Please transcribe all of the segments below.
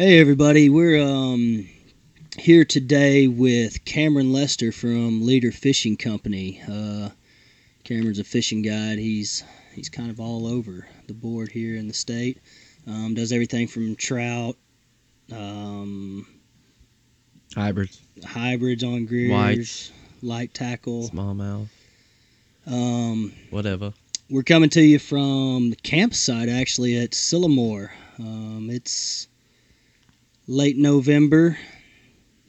Hey everybody, we're um here today with Cameron Lester from Leader Fishing Company. Uh, Cameron's a fishing guide. He's he's kind of all over the board here in the state. Um, does everything from trout, um, Hybrids, hybrids on greers, Whites. light tackle. smallmouth, Um, whatever. we're coming to you from the campsite actually at Sylamore. Um, it's late November.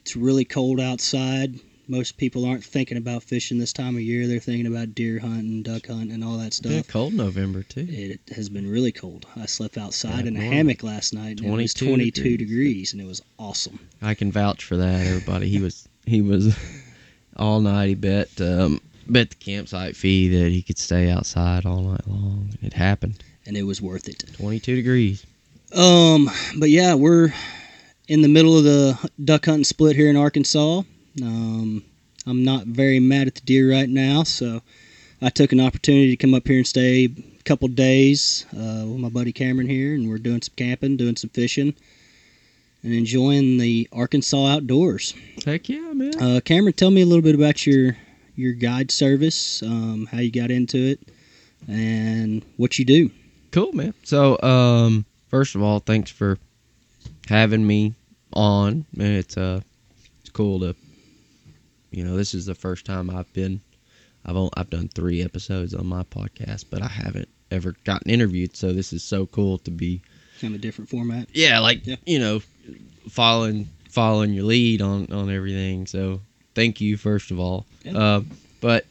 It's really cold outside. Most people aren't thinking about fishing this time of year. They're thinking about deer hunting, duck hunting, and all that stuff. cold November too. It has been really cold. I slept outside Yeah, in a hammock last night. And it was 22 22 degrees. degrees, and it was awesome. I can vouch for that, everybody. He was he was all night. He bet um, bet the campsite fee that he could stay outside all night long. It happened. And it was worth it. Twenty two degrees. Um, but yeah, we're in the middle of the duck hunting split here in Arkansas. Um, I'm not very mad at the deer right now, so I took an opportunity to come up here and stay a couple days uh, with my buddy Cameron here, and we're doing some camping, doing some fishing, and enjoying the Arkansas outdoors. Heck yeah, man. Uh, Cameron, tell me a little bit about your your guide service, um, how you got into it, and what you do. Cool, man. So, um, first of all, thanks for having me on. Man, it's uh, it's cool to, you know, this is the first time I've been, I've only, I've done three episodes on my podcast, but I haven't ever gotten interviewed. So this is so cool to be, Kind of different format. yeah, like Yeah. you know, following following your lead on on everything. So thank you first of all. Yeah. Uh, but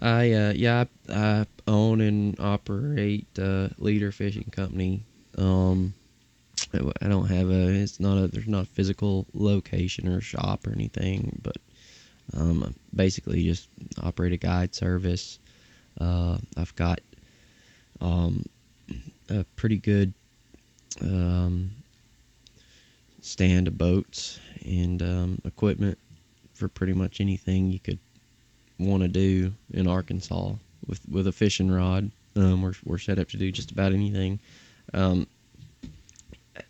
I uh, yeah I, I own and operate uh, Leader Fishing Company. Um, I don't have a it's not a there's not a physical location or shop or anything, but um, basically just operate a guide service. Uh, I've got um, a pretty good um, stand of boats and um, equipment for pretty much anything you could want to do in Arkansas with with a fishing rod. Um, we're we're set up to do just about anything. Um,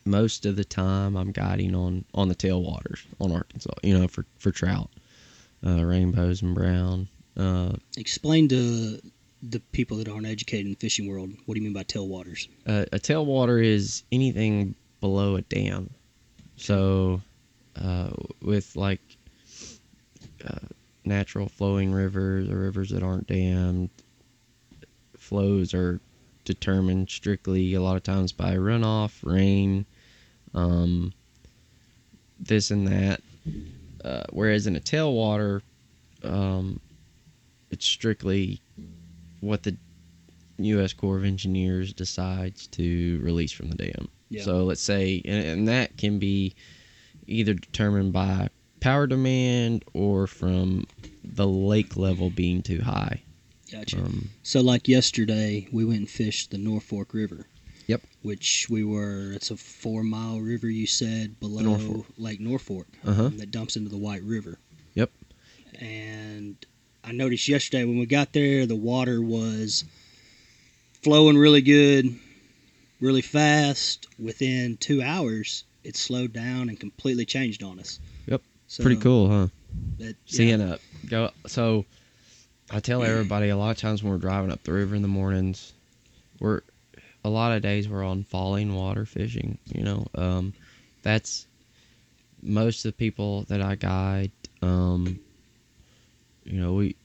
most of the time, I'm guiding on on the tailwaters on Arkansas. You know, for for trout, uh, rainbows and brown. Uh, Explain to the people that aren't educated in the fishing world what do you mean by tailwaters? uh, a tailwater is anything below a dam. So, uh, with like uh, natural flowing rivers or rivers that aren't dammed, flows are determined strictly a lot of times by runoff, rain, um, this and that. Uh, whereas in a tailwater, um, it's strictly what the U.S. Corps of Engineers decides to release from the dam. Yeah. So let's say, and, and that can be either determined by power demand or from the lake level being too high. Gotcha. Um, so like yesterday, we went and fished the Norfork River. Yep. Which we were. It's a four mile river. You said below Norfork. Lake Norfork Uh-huh. that dumps into the White River. Yep. And I noticed yesterday when we got there, the water was flowing really good, really fast. Within two hours, it slowed down and completely changed on us. Yep. So pretty cool, huh? That, Seeing a go. So I tell everybody a lot of times when we're driving up the river in the mornings, we're a lot of days we're on falling water fishing. You know, um, that's most of the people that I guide. Um, you know, we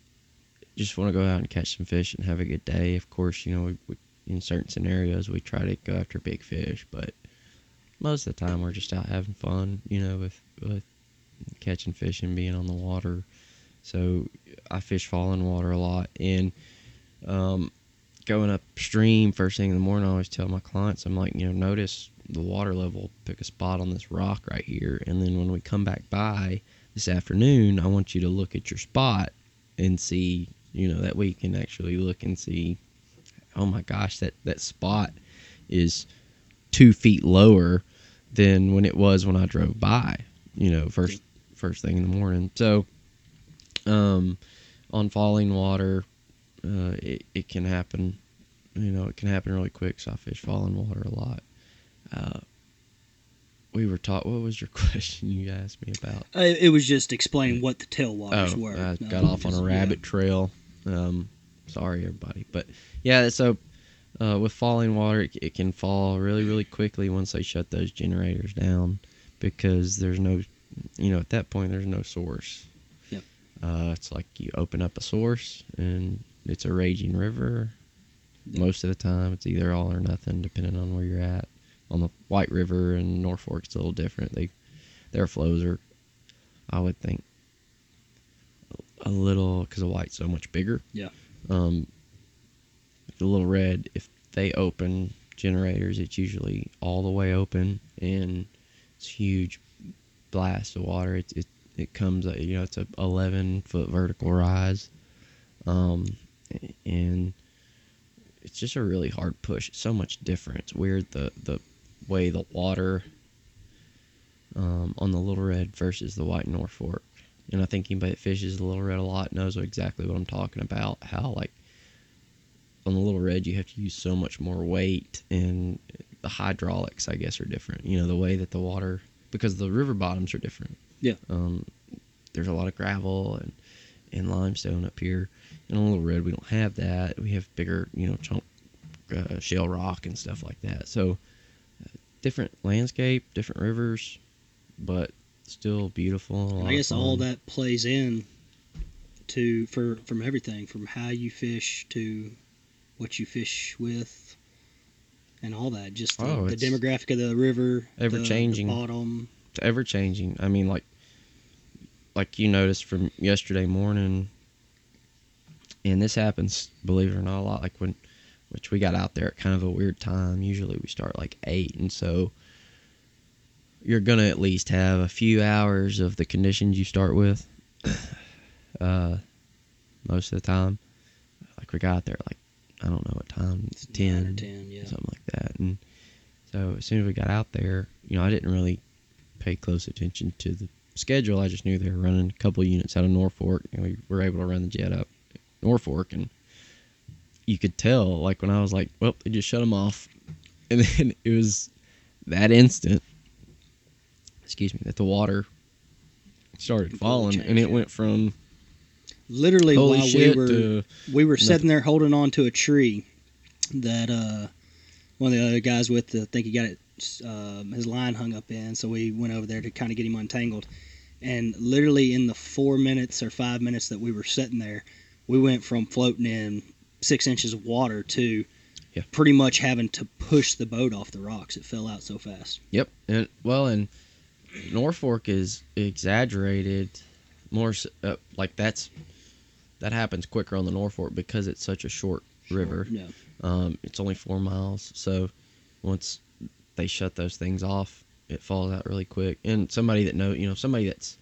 just want to go out and catch some fish and have a good day. Of course, you know, we, we in certain scenarios we try to go after big fish, but most of the time we're just out having fun. You know, with with catching fish and being on the water. So I fish falling water a lot and um, going upstream first thing in the morning. I always tell my clients, I'm like, you know, notice the water level. Pick a spot on this rock right here, and then when we come back by this afternoon, I want you to look at your spot and see, you know, that way you can actually look and see. Oh my gosh, that that spot is two feet lower than when it was when I drove by. You know, first first thing in the morning. So, um, on falling water, uh, it, it can happen. You know, it can happen really quick. So I fish falling water a lot. Uh, we were taught. What was your question you asked me about? Uh, it was just explaining what the tailwaters Oh, were. I No, got off on a yeah. rabbit trail. Um, sorry, everybody, but yeah. So uh, with falling water, it, it can fall really, really quickly once they shut those generators down because there's no, you know, at that point there's no source. Uh, it's like you open up a source and it's a raging river. Most of the time, it's either all or nothing, depending on where you're at. On the White River and Norfork, it's a little different. They, their flows are, I would think, a little because the White's so much bigger. Yeah. Um, the Little Red, if they open generators, it's usually all the way open and it's huge blast of water. It it it comes, uh, you know, it's a 11 foot vertical rise, um, and it's just a really hard push. It's so much different. It's weird the the way the water um, on the Little Red versus the White Norfork. And I think anybody that fishes the Little Red a lot knows exactly what I'm talking about. How like on the Little Red you have to use so much more weight, and the hydraulics I guess are different. You know the way that the water because the river bottoms are different. Yeah. Um, there's a lot of gravel and and limestone up here. And on Little Red we don't have that. We have bigger you know chunk uh, shale rock and stuff like that. So uh, different landscape, different rivers, but still beautiful. a lot I guess all that plays in to for from everything from how you fish to what you fish with and all that. Just the, Oh, the demographic of the river, ever the changing. bottom. Ever changing. I mean, like, like you noticed from yesterday morning, and this happens, believe it or not, a lot. Like when, which we got out there at kind of a weird time. Usually we start like eight, and so you're gonna at least have a few hours of the conditions you start with. Uh, most of the time, like we got there like I don't know what time, It's nine 10, ten, yeah. something like that. And so as soon as we got out there, you know, I didn't really pay close attention to the schedule. I just knew they were running a couple of units out of Norfork, and we were able to run the jet up Norfork, and you could tell, like when I was like, "Well, they just shut them off," and then it was that instant. Excuse me, that the water started falling, and it went from Literally holy while we were to we were sitting there holding on to a tree that uh, one of the other guys with I think he got it um, his line hung up in, so we went over there to kind of get him untangled. And literally in the four minutes or five minutes that we were sitting there, we went from floating in six inches of water to Yeah. pretty much having to push the boat off the rocks. It fell out so fast. Yep, and well, and Norfork is exaggerated more uh, like that's that happens quicker on the Norfork because it's such a short river. Yeah. Um, it's only four miles, so once they shut those things off, it falls out really quick. And somebody that know, you know, somebody that's,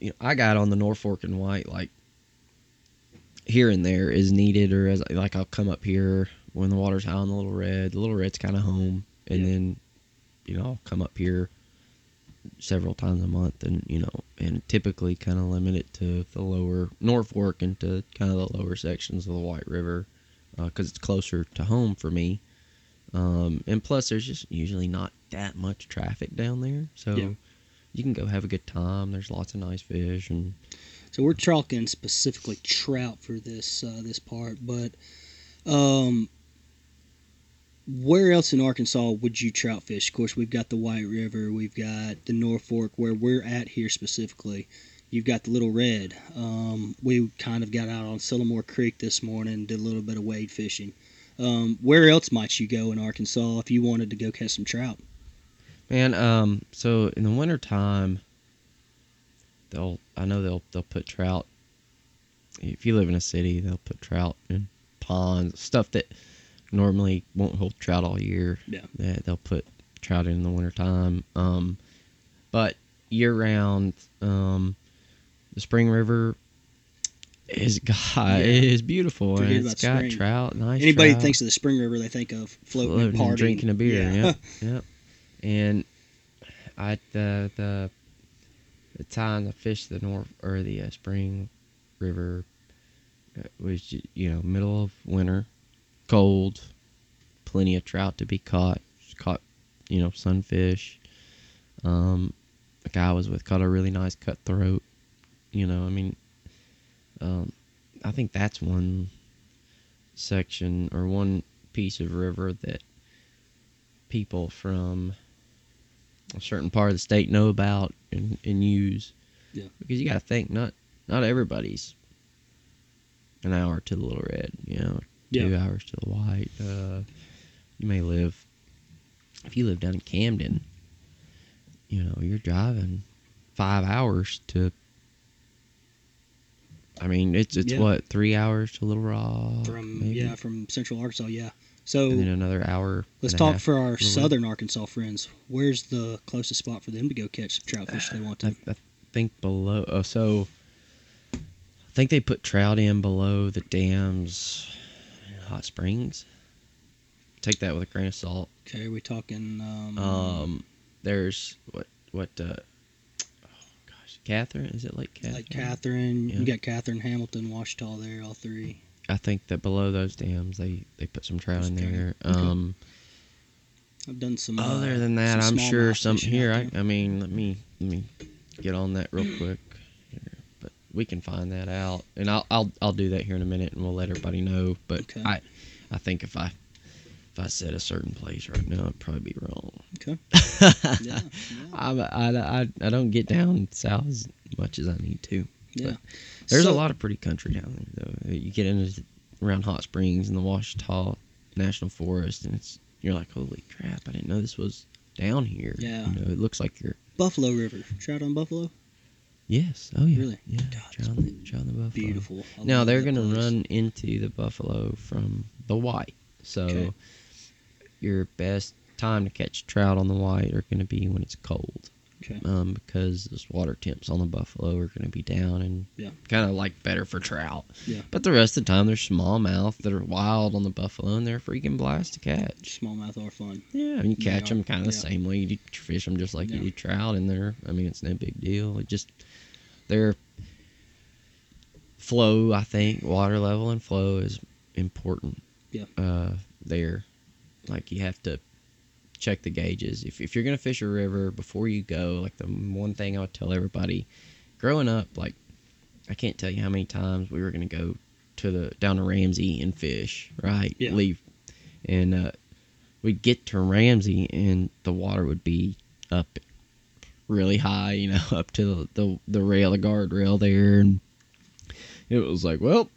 you know, I got on the Norfork and White like here and there is needed, or as like I'll come up here when the water's high on the Little Red. The Little Red's kind of home, and Yeah. then you know I'll come up here several times a month, and you know, and typically kind of limit it to the lower Norfork and to kind of the lower sections of the White River uh, because it's closer to home for me. Um, and plus, there's just usually not that much traffic down there, so Yeah. you can go have a good time. There's lots of nice fish, and So we're talking specifically trout for this uh, this part, but um, where else in Arkansas would you trout fish? Of course, we've got the White River, we've got the Norfork, where we're at here specifically. You've got the Little Red. Um, we kind of got out on Sylamore Creek this morning, did a little bit of wade fishing. Um, where else might you go in Arkansas if you wanted to go catch some trout? Man, um, so in the wintertime, they'll I know they'll they'll put trout. If you live in a city, they'll put trout in ponds, stuff that normally won't hold trout all year. Yeah. They, they'll put trout in the wintertime. Um, but year round, um, the Spring River is got Yeah. is beautiful Forget and it's got spring. trout, nice. Anybody trout thinks of the Spring River, they think of floating, and floating partying. and drinking a beer. Yeah. Yep, yep. And I the the the time I fished the north or the uh, spring river uh, was you know middle of winter, cold, plenty of trout to be caught. Just caught you know sunfish, Um, a guy I was with caught a really nice cutthroat. You know, I mean, um, I think that's one section or one piece of river that people from a certain part of the state know about and, and use. Yeah. Because you got to think, not not everybody's an hour to the Little Red, you know, two Yeah. hours to the White. Uh, you may live, if you live down in Camden, you know, you're driving five hours to. I mean, it's it's Yeah. what three hours to Little Rock, From maybe? yeah, from Central Arkansas. Yeah. So and then another hour. let's talk for our southern Arkansas friends. Where's the closest spot for them to go catch some trout fish they want to? I, I think below. Oh, so I think they put trout in below the dams, Hot Springs. Take that with a grain of salt. Okay, are we talking? Um, Um, there's what what uh, Catherine is it like Catherine? like Catherine, Yeah. you got Catherine, Hamilton, Ouachita there, all three. I think that below those dams they they put some trout in there. Okay. Um, I've done some. other uh, than that, I'm sure some here. I. I mean, let me let me get on that real quick. Here. But we can find that out, and I'll I'll I'll do that here in a minute, and we'll let everybody know. But Okay. I I think if I if I said a certain place right now, I'd probably be wrong. Okay. Yeah, yeah, I, I, I, I don't get down south as much as I need to. yeah. There's So- a lot of pretty country down there, though. Uh, you get into around Hot Springs and the Ouachita National Forest, and it's you're like, holy crap! I didn't know this was down here. Yeah. you know, it looks like you're. Buffalo River. Trout on Buffalo. Yes. Oh yeah. Really? Yeah. God, Trout on the, the buffalo. Beautiful. Now they're gonna place. run into the buffalo from the white, so Okay. Your best time to catch trout on the white are gonna be when it's cold. Okay. um, because those water temps on the buffalo are going to be down and Yeah. kind of like better for trout. Yeah. But the rest of the time, they're smallmouth that are wild on the buffalo and they're a freaking blast to catch. Smallmouth are fun. Yeah, and you catch are, them kind of the yeah. same way you do- fish them, just like Yeah. you do trout in there. I mean, it's no big deal. It just their flow, I think, water level and flow is important. Yeah. Uh, there, like you have to check the gauges. If if you're gonna fish a river before you go, like the one thing I would tell everybody, growing up, like I can't tell you how many times we were gonna go to the down to Ramsey and fish, right? Yeah. Leave, and uh, we'd get to Ramsey and the water would be up really high, you know, up to the the, the rail, the guardrail there, and it was like, well,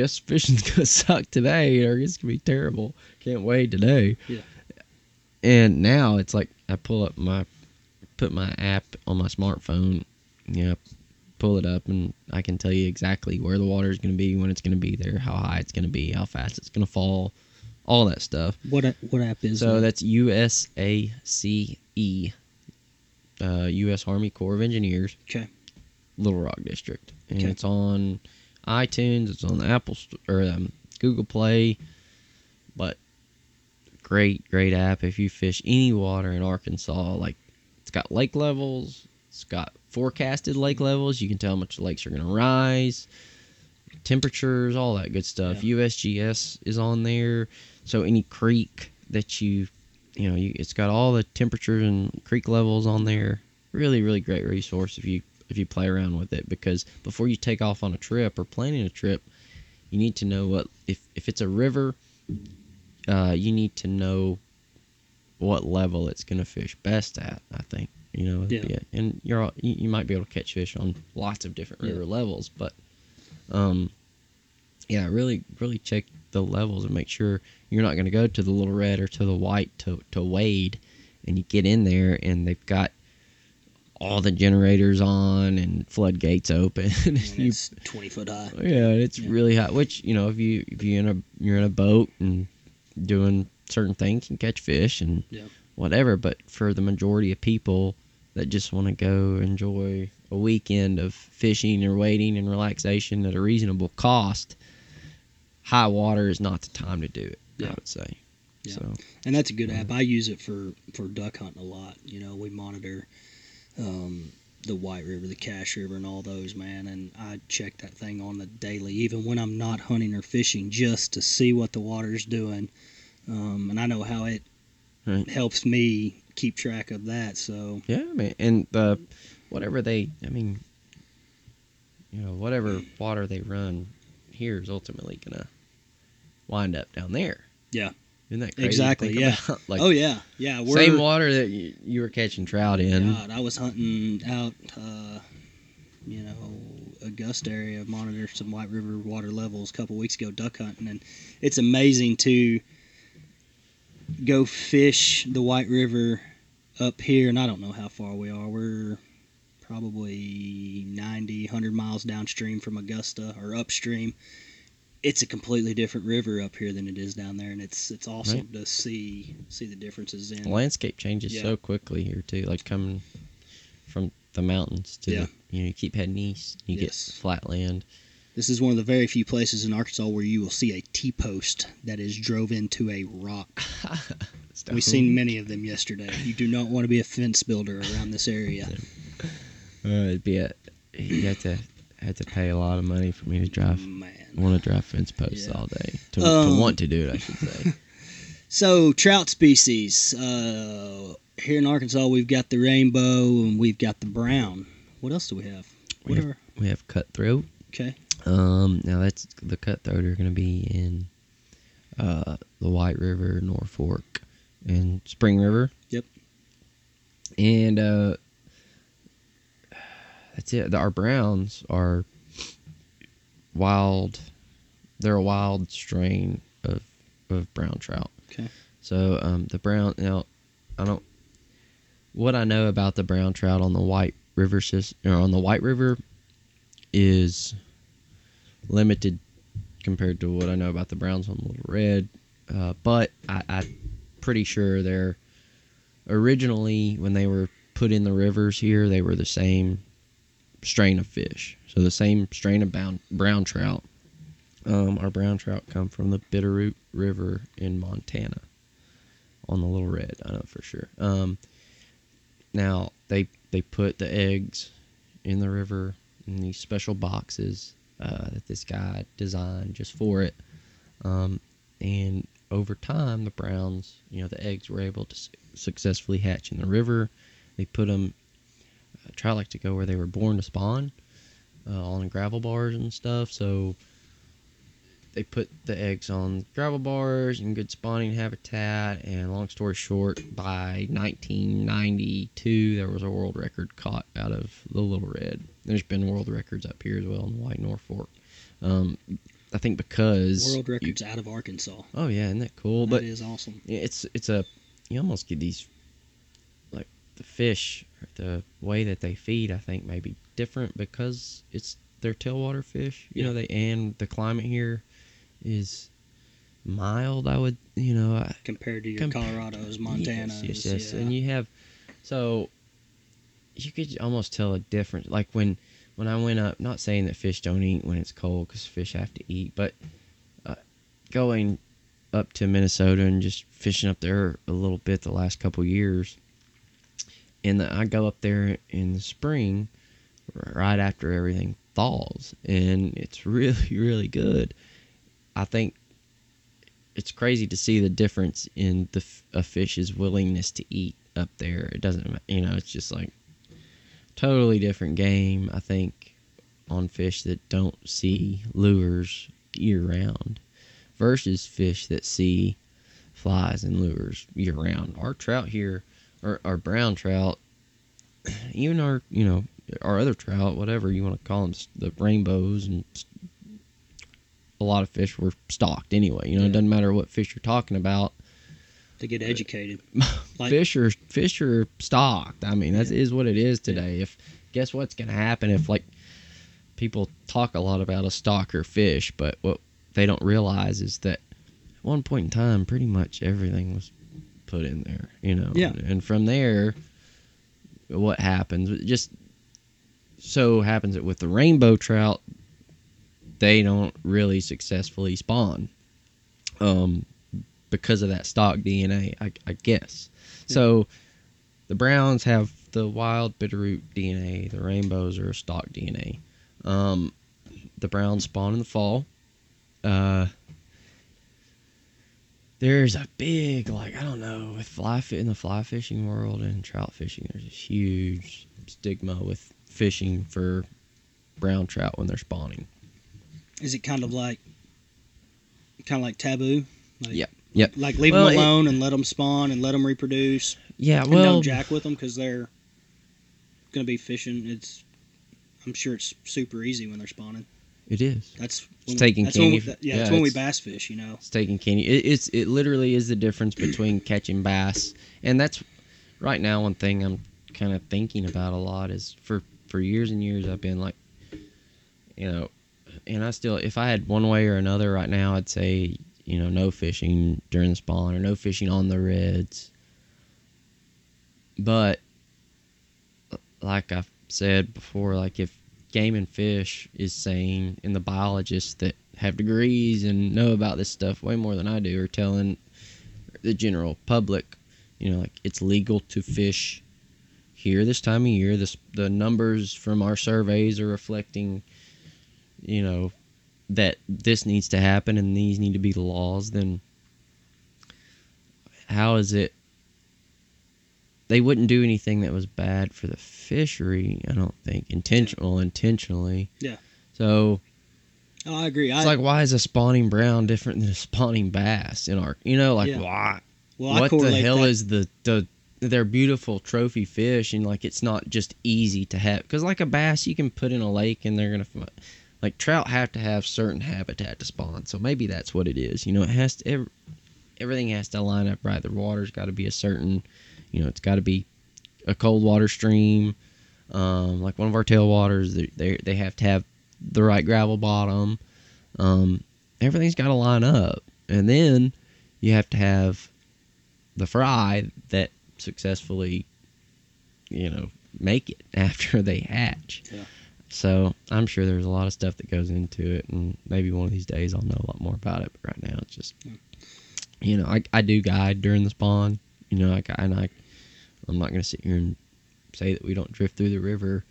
guess fishing's gonna suck today, or it's gonna be terrible. Can't wait today. Yeah. And now it's like I pull up my, put my app on my smartphone, you know, pull it up, and I can tell you exactly where the water is gonna be, when it's gonna be there, how high it's gonna be, how fast it's gonna fall, all that stuff. What what app is So that? that's USACE, uh, U.S. Army Corps of Engineers, Okay. Little Rock District, and Okay. it's on iTunes, it's on the Apple or um, Google Play, but great, great app if you fish any water in Arkansas. Like it's got lake levels, it's got forecasted lake levels. You can tell how much lakes are going to rise, temperatures, all that good stuff. USGS is on there, so any creek that you, you know, you, it's got all the temperatures and creek levels on there. Really, really great resource if you if you play around with it because before you take off on a trip or planning a trip, you need to know what if if it's a river, uh, you need to know what level it's gonna fish best at. I think you know, Yeah. and you're all- you, you might be able to catch fish on lots of different Yeah. river levels, but um, yeah, really really check the levels and make sure you're not gonna go to the little red or to the white to to wade, and you get in there and they've got all the generators on and floodgates open. and you it's twenty foot high. yeah, it's Yeah. really hot. Which you know, if you if you in a you're in a boat and doing certain things, you can catch fish and Yeah. whatever. But for the majority of people that just want to go enjoy a weekend of fishing or waiting and relaxation at a reasonable cost, high water is not the time to do it. Yeah. I would say. Yeah. So and that's a good app. I use it for for duck hunting a lot. You know, we monitor um, the White River, the Cache River, and all those, man. And I check that thing on the daily, even when I'm not hunting or fishing, just to see what the water's doing. Um, and I know how it Right. helps me keep track of that. So Yeah, man, and the whatever they, I mean, you know, whatever water they run here is ultimately gonna wind up down there. Yeah. Isn't that crazy? Exactly, yeah. like oh yeah, yeah. We're, same water that you, you were catching trout in. God, I was hunting out, uh, you know, Augusta area, monitor some White River water levels a couple weeks ago, duck hunting, and it's amazing to go fish the White River up here, and I don't know how far we are. We're probably 90, 100 miles downstream from Augusta or upstream. It's a completely different river up here than it is down there, and it's it's awesome Right. to see see the differences in. The landscape changes Yeah. so quickly here too. Like coming from the mountains to Yeah. the, you know, you keep heading east, you Yes. get flat land. This is one of the very few places in Arkansas where you will see a T post that is drove into a rock. We've seen many of them yesterday. You do not want to be a fence builder around this area. Uh, it'd be a you have to had to pay a lot of money for me to drive. Man. Want to drive fence posts Yeah. all day to, Um, to want to do it, I should say. So trout species. Uh, here in Arkansas, we've got the rainbow and we've got the brown. What else do we have? We have- are we have cutthroat. okay? Um, now that's the cutthroat are going to be in uh, the White River, Norfork, and Spring River. Yep. And uh, that's it. Our browns are wild. They're a wild strain of of brown trout. Okay. So um, the brown now, I don't. What I know about the brown trout on the White River system or on the White River is limited compared to what I know about the browns on the Little Red. Uh, but I, I'm pretty sure they're originally when they were put in the rivers here, they were the same strain of fish. So the same strain of brown, brown trout. Um, our brown trout come from the Bitterroot River in Montana on the Little Red. I know for sure. Um, now they they put the eggs in the river in these special boxes uh, that this guy designed just for it. Um, and over time, the browns, you know, the eggs were able to su- successfully hatch in the river. They put them. Trout like to go where they were born to spawn, uh, on gravel bars and stuff. So they put the eggs on gravel bars in good spawning habitat. And long story short, by 1992, there was a world record caught out of the Little Red. There's been world records up here as well in the White Norfork. Um, I think because World you- records out of Arkansas. oh yeah, isn't that cool? That But is awesome. it's it's a you almost get these like the fish the way that they feed i think may be different because it's they're tailwater fish you know they and the climate here is mild i would you know Compared to your Colorado's, Montana's. yes yes, yes. yeah. and you have so you could almost tell a difference like when when i went up not saying that fish don't eat when it's cold because fish have to eat but uh, going up to minnesota and just fishing up there a little bit the last couple years and i go up there in the spring right after everything thaws and it's really really good i think it's crazy to see the difference in the a fish's willingness to eat up there. It doesn't, you know, it's just like totally different game. I think on fish that don't see lures year round versus fish that see flies and lures year round. Our trout here, or our brown trout, even our, you know, our other trout, whatever you want to call them, the rainbows and a lot of fish were stocked anyway. You know, it doesn't matter what fish you're talking about. to get uh, educated. Like- fish are fish are stocked. I mean, that is what it is today. If guess what's going to happen if like people talk a lot about a stocker fish, but what they don't realize is that at one point in time, pretty much everything was put in there. You know, Yeah. and from there, what happens? It just so happens that with the rainbow trout, they don't really successfully spawn. Um, because of that stock DNA, I, I guess. So the browns have the wild bitterroot DNA. The rainbows are stock DNA. Um, the browns spawn in the fall. Uh, there's a big like I don't know with fly in the fly fishing world and trout fishing. There's a huge stigma with fishing for brown trout when they're spawning. Is it kind of like, kind of like taboo? Like, Yep. Yep. Like leave Well, them it- alone and let them spawn and let them reproduce. Yeah, well, don't jack with them because they're going to be fishing. It's, I'm sure it's super easy when they're spawning. It is. That's It's taking that's when we, candy- yeah, yeah, that's when we bass fish. You know. It's taking candy. It, it's it literally is the difference between catching bass, and that's right now one thing I'm kind of thinking about a lot is for for years and years I've been like, you know, and I still if I had one way or another right now I'd say you know no fishing during the spawn or no fishing on the reds, but like I've said before, like if Game and Fish is saying, and the biologists that have degrees and know about this stuff way more than I do are telling the general public, you know, like it's legal to fish here this time of year. This the numbers from our surveys are reflecting, you know, that this needs to happen and these need to be the laws. Then how is it? They wouldn't do anything that was bad for the fishery. I don't think intentional, intentionally. Yeah. So Oh, I agree. it's I, like, why is a spawning brown different than a spawning bass in our? You know, like Yeah. why? well, what the hell that- is the the? They're beautiful trophy fish, and like it's not just easy to have. Because like a bass, you can put in a lake, and they're gonna. Like trout have to have certain habitat to spawn, so maybe that's what it is. You know, it has to. Every, everything has to line up right. The water's got to be a certain. You know, it's got to be a cold water stream. Um, like one of our tailwaters, they they they have to have the right gravel bottom. Um, everything's got to line up, and then you have to have the fry that successfully, you know, make it after they hatch. Yeah. So I'm sure there's a lot of stuff that goes into it, and maybe one of these days I'll know a lot more about it. But right now, it's just, you know, I, I do guide during the spawn. You know, I, and I, I'm not gonna sit here and say that we don't drift through the river.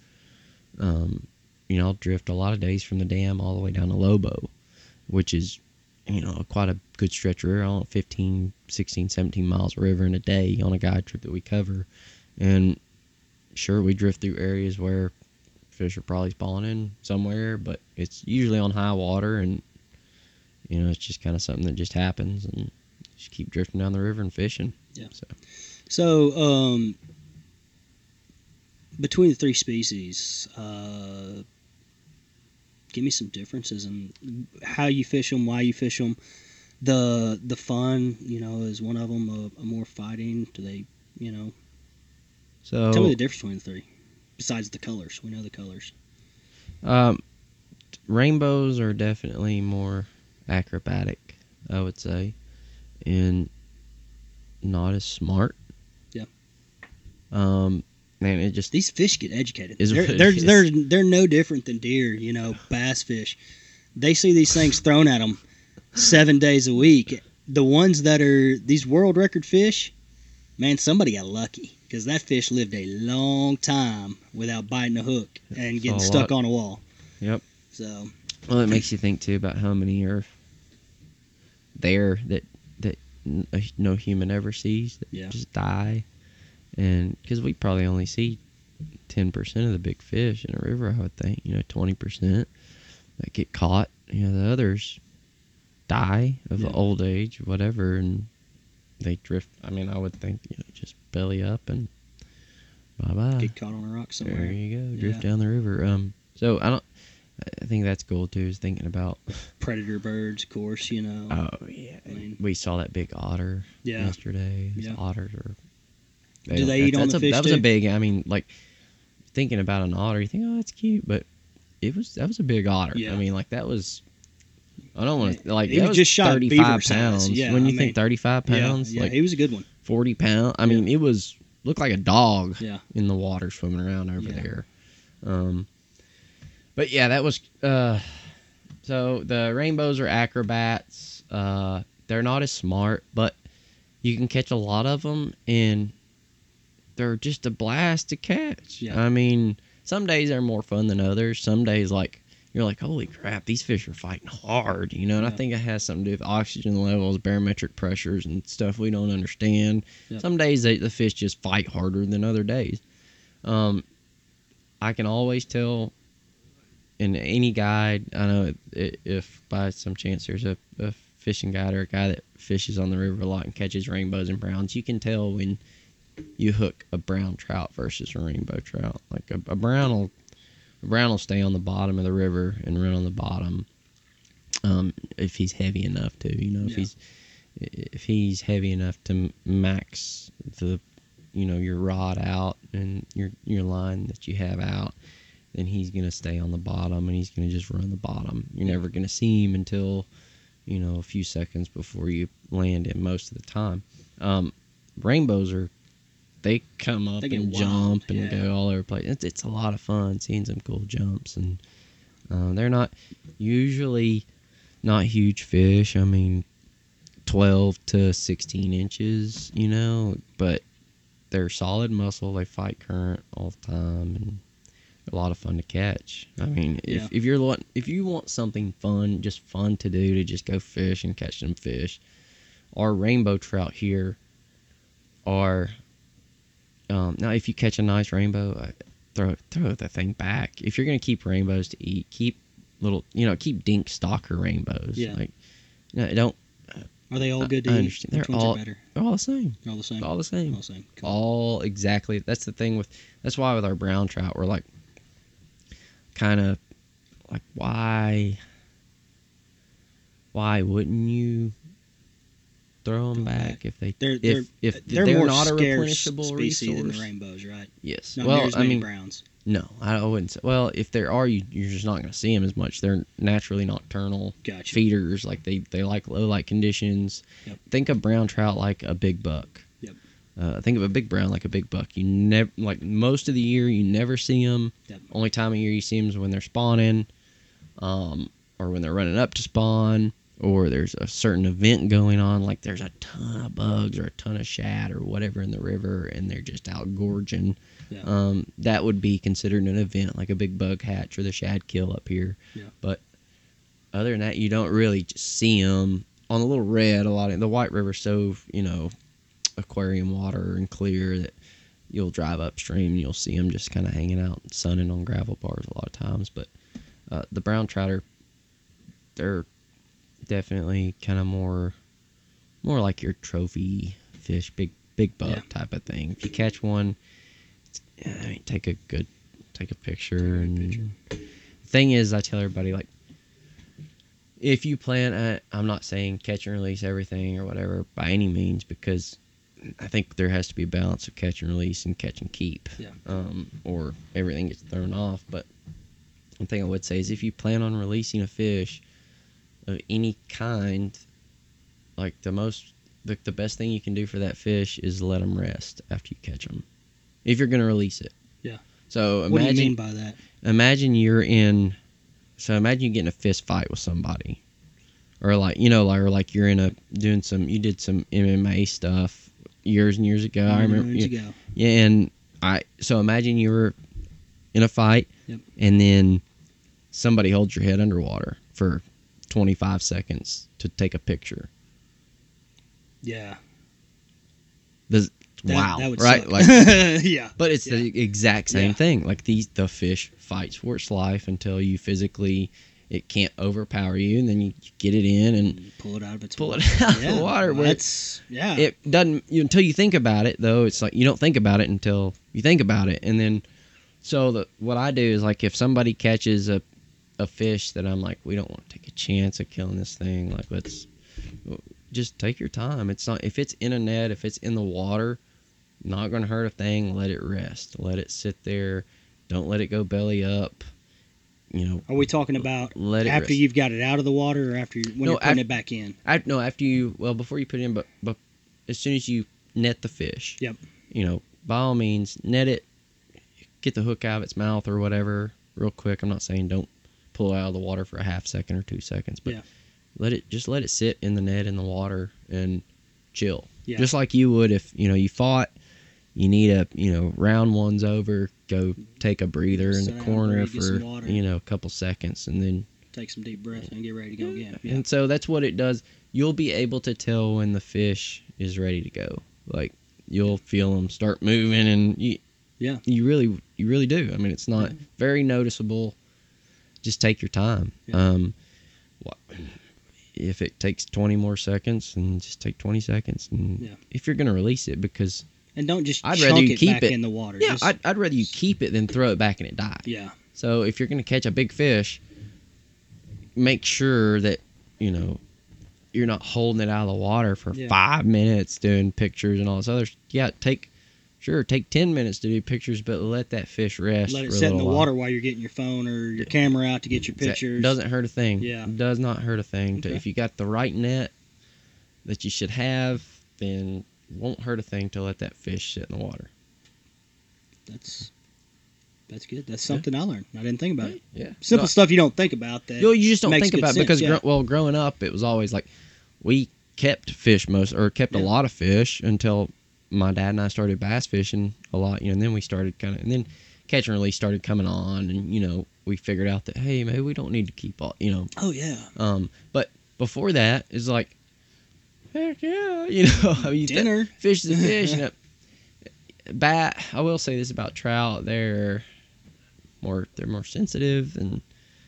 Um, you know, I'll drift a lot of days from the dam all the way down to Lobo, which is, you know, quite a good stretch of river. I don't know, 15, 16, 17 miles of river in a day on a guide trip that we cover. And sure, we drift through areas where fish are probably spawning somewhere, but it's usually on high water and, you know, it's just kind of something that just happens and just keep drifting down the river and fishing. Yeah. So, So, um, between the three species, uh, give me some differences in how you fish them, why you fish them. The the fun, you know, is one of them a, a more fighting? Do they, you know, so tell me the difference between the three? Besides the colors, we know the colors. Um, rainbows are definitely more acrobatic, I would say, and not as smart. Um, man, it just These fish get educated. They're they're, they're they're no different than deer, you know, bass fish. They see these things thrown at them seven days a week. The ones that are these world record fish, man, somebody got lucky because that fish lived a long time without biting a hook and getting stuck lot. on a wall. Yep. So well, it makes you think too about how many are there that that uh, no human ever sees that Yeah. just die, and because we probably only see ten percent of the big fish in a river, I would think you know twenty percent that get caught. You know the others die of Yeah. old age, whatever, and they drift. I mean, I would think you know just belly up and bye bye. get caught on a rock somewhere There you go, drift Yeah. down the river. Um, so I don't. I think that's cool too. Is thinking about. Predator birds, of course, you know. Oh yeah, I mean- we saw that big otter yeah. yesterday. These Yeah. otters are. Do don't- they eat on the a, fish That was a big. I mean, like thinking about an otter, you think, oh, that's cute, but it was that was a big otter. Yeah. I mean, like that was. I don't want to like He that was was just thirty five pounds. Yeah, when I you mean- think thirty five pounds, yeah, yeah, like he was a good one. forty pounds. I mean, it was looked like a dog Yeah. in the water swimming around over Yeah. there. Um, but yeah, that was. Uh, so the rainbows are acrobats. Uh, they're not as smart, but you can catch a lot of them, and they're just a blast to catch. Yeah. I mean, some days are more fun than others. Some days, like you're like, holy crap, these fish are fighting hard, you know. And I think it has something to do with oxygen levels, barometric pressures, and stuff we don't understand. Yep. Some days they, the fish just fight harder than other days. Um, I can always tell in any guide. I know if by some chance there's a, a fishing guide or a guy that fishes on the river a lot and catches rainbows and browns, you can tell when you hook a brown trout versus a rainbow trout. Like a, a brown will a brown will stay on the bottom of the river and run on the bottom. Um, if he's heavy enough to, you know, if Yeah. he's if he's heavy enough to max the you know your rod out and your your line that you have out then he's gonna stay on the bottom and he's gonna just run the bottom you're Yeah. never gonna see him until you know a few seconds before you land him most of the time um, rainbows are they come up They and wild, jump and yeah. go all over the place it's, it's a lot of fun seeing some cool jumps and uh, they're not usually not huge fish i mean 12 to 16 inches, you know, but they're solid muscle. They fight current all the time and a lot of fun to catch. I mean, if, Yeah. if you're if you want something fun, just fun to do to just go fish and catch some fish, our rainbow trout here are um, now if you catch a nice rainbow, uh, throw throw the thing back. If you're gonna keep rainbows to eat, keep little you know keep dink stocker rainbows. Yeah. Like, know, don't Are they all good to I eat? understand. They're ones all- are better? they're all the same. They're all the same. All the same. All the same. Cool. all exactly that's the thing with that's why with our brown trout we're like kind of like why why wouldn't you throw them back, if they They're if they're if they're, they're more not a scarce replenishable species than resource the rainbows, right? yes Not well i mean browns. no i wouldn't say well if there are you you're just not going to see them as much they're naturally nocturnal Gotcha. feeders like they they like low light conditions Yep. think of brown trout like a big buck Yep. uh, think of a big brown like a big buck you never like most of the year you never see them Yep. only time of year you see them is when they're spawning um, or when they're running up to spawn or there's a certain event going on like there's a ton of bugs or a ton of shad or whatever in the river and they're just out gorging Yeah. um, that would be considered an event like a big bug hatch or the shad kill up here. Yeah. But other than that, you don't really just see them on the little red. A lot of the White River's so you know aquarium water and clear that you'll drive upstream and you'll see them just kind of hanging out sunning on gravel bars a lot of times. But uh, the brown trout are they're definitely kind of more more like your trophy fish, big big buck Yeah. type of thing. If you catch one, I mean, take a good take a picture and picture. thing is, I tell everybody like if you plan at, I'm not saying catch and release everything or whatever by any means because I think there has to be a balance of catch and release and catch and keep. Yeah. Um, or everything gets thrown off. But one thing I would say is if you plan on releasing a fish of any kind, like the most, the, the best thing you can do for that fish is let them rest after you catch them. If you're going to release it. Yeah. So imagine what do you mean by that? imagine you're in so imagine you get in a fist fight with somebody or like you know like or like you're in a doing some you did some mma stuff years and years ago i remember moons yeah, ago. yeah and i so imagine you were in a fight Yep. and then somebody holds your head underwater for 25 seconds to take a picture Yeah. Does, That, wow That would right suck. like yeah. But it's the exact same Yeah. thing. Like these, the fish fights for its life until you physically, it can't overpower you, and then you get it in and You pull it out of its pull water. it out of yeah. the water. Where That's yeah. it doesn't you, until you think about it. Though it's like you don't think about it until you think about it, and then so the what I do is like if somebody catches a a fish that I'm like we don't want to take a chance of killing this thing. Like let's just take your time. It's not if it's in a net, if it's in the water, not going to hurt a thing. Let it rest. Let it sit there. Don't let it go belly up. You know, Are we talking about let it after rest. you've got it out of the water or after you, when No, you're putting it back in? I, no, after you well before you put it in, but but as soon as you net the fish, Yep. you know, by all means, net it, get the hook out of its mouth or whatever, real quick. I'm not saying don't pull it out of the water for a half second or two seconds, but Yeah. let it just let it sit in the net in the water and chill, Yeah. just like you would if you know you fought you need a you know round one's over, go take a breather in Sit the corner breathe, get some for you know a couple seconds, and then Take some deep breaths and get ready to go again. Yeah. and so that's what it does. You'll be able to tell when the fish is ready to go. Like you'll feel them start moving, and you, Yeah. you really, you really do. I mean, it's not very noticeable. Just take your time. Yeah. Um, if it takes twenty more seconds, and just take twenty seconds. And Yeah. if you're gonna release it, because And don't just I'd chunk rather you it keep back it- in the water. yeah, Just- I'd, I'd rather you keep it than throw it back and it die. yeah. So if you're going to catch a big fish, make sure that you know you're not holding it out of the water for Yeah. five minutes doing pictures and all this other. Yeah, take sure take ten minutes to do pictures, but let that fish rest. Let it a in the while. water while you're getting your phone or your camera out to get your pictures. Doesn't hurt a thing. Yeah. does not hurt a thing. To, if you got the right net that you should have, then won't hurt a thing to let that fish sit in the water. That's that's good. That's something I learned. I didn't think about it. Yeah, Simple stuff you don't think about that. You, you just don't think about it sense, because yeah. gro- well, growing up, it was always like we kept fish most or kept a lot of fish until my dad and I started bass fishing a lot. You know, and then we started kind of and then catch and release started coming on, and you know we figured out that hey, maybe we don't need to keep all you know. Oh yeah. Um, but before that is like, heck yeah, you know, I mean, you th- Dinner. fish is a fish. you know, bat. I will say this about trout: they're more they're more sensitive and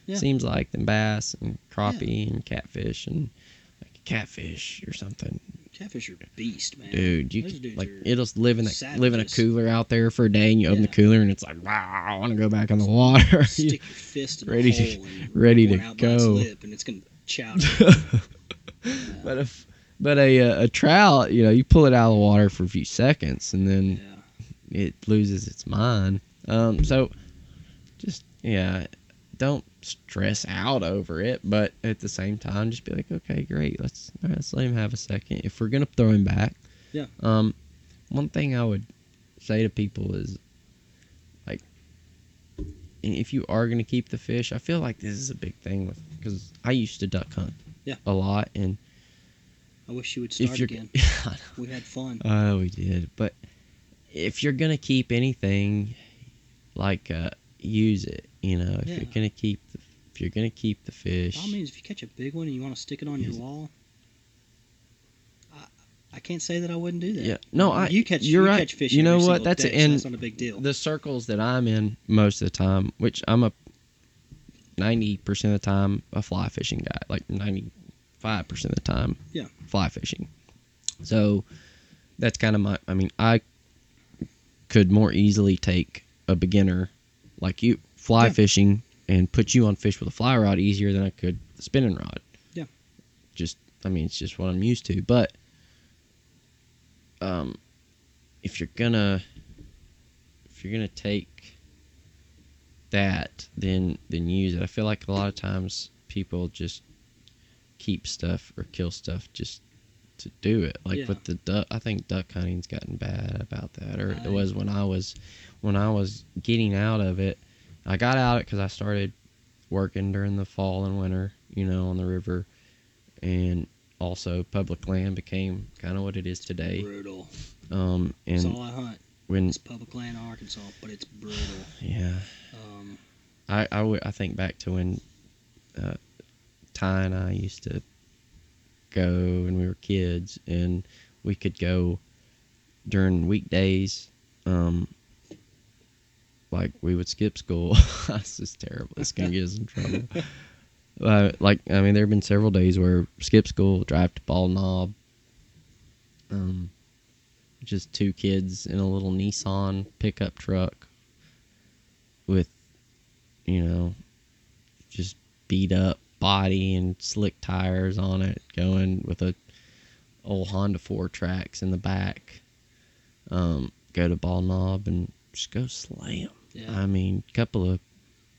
Yeah. seems like than bass and crappie and catfish and like catfish or something. Catfish are beast, man. Dude, you could, like it'll live in a live in a cooler out there for a day, and you open the cooler and it's like, wow, I want to go back in the water. Stick your fist in Ready the to- ready to it out by its go. lip and it's gonna chow. but if but a uh, a trout, you know, you pull it out of the water for a few seconds and then yeah. it loses its mind. Um, so just yeah, don't stress out over it, but at the same time, just be like, okay, great, let's right, let's let him have a second. If we're gonna throw him back, Yeah. Um, one thing I would say to people is like, if you are gonna keep the fish, I feel like this is a big thing with because I used to duck hunt, Yeah. a lot, and I wish you would start again. We had fun. Oh, we did. But if you're gonna keep anything, like uh, use it. You know, if Yeah. you're gonna keep, the, if you're gonna keep the fish, By all means, if you catch a big one and you want to stick it on your wall, I, I can't say that I wouldn't do that. Yeah. No, I- You catch. you're you right. Catch fish You know what? That's day, a- so that's not a big deal. the circles that I'm in most of the time, which I'm a ninety percent of the time a fly fishing guy, like ninety five percent of the time, Yeah. fly fishing. So that's kind of my. I mean, I could more easily take a beginner like you fly Yeah. fishing and put you on fish with a fly rod easier than I could the spinning rod. Yeah. Just, I mean, it's just what I'm used to. But, um, if you're gonna, if you're gonna take that, then then use it. I feel like a lot of times people just keep stuff or kill stuff just to do it. Like Yeah. with the duck, I think duck hunting's gotten bad about that, or it was when I was when I was getting out of it. I got out of it because I started working during the fall and winter, you know, on the river, and also public land became kind of what it is today. brutal. Um, That's and all I hunt. when It's public land in Arkansas, but it's brutal. yeah, Um, I I, w- I think back to when uh, Ty and I used to go when we were kids, and we could go during weekdays. Um, like we would skip school. this is terrible. It's gonna get us in trouble. Uh, like I mean, there have been several days where skip school, drive to Ball Knob. Um, just two kids in a little Nissan pickup truck with, you know, just beat up body and slick tires on it, going with a old Honda four tracks in the back. Um, go to Ball Knob and just go slay 'em. Yeah. I mean, couple of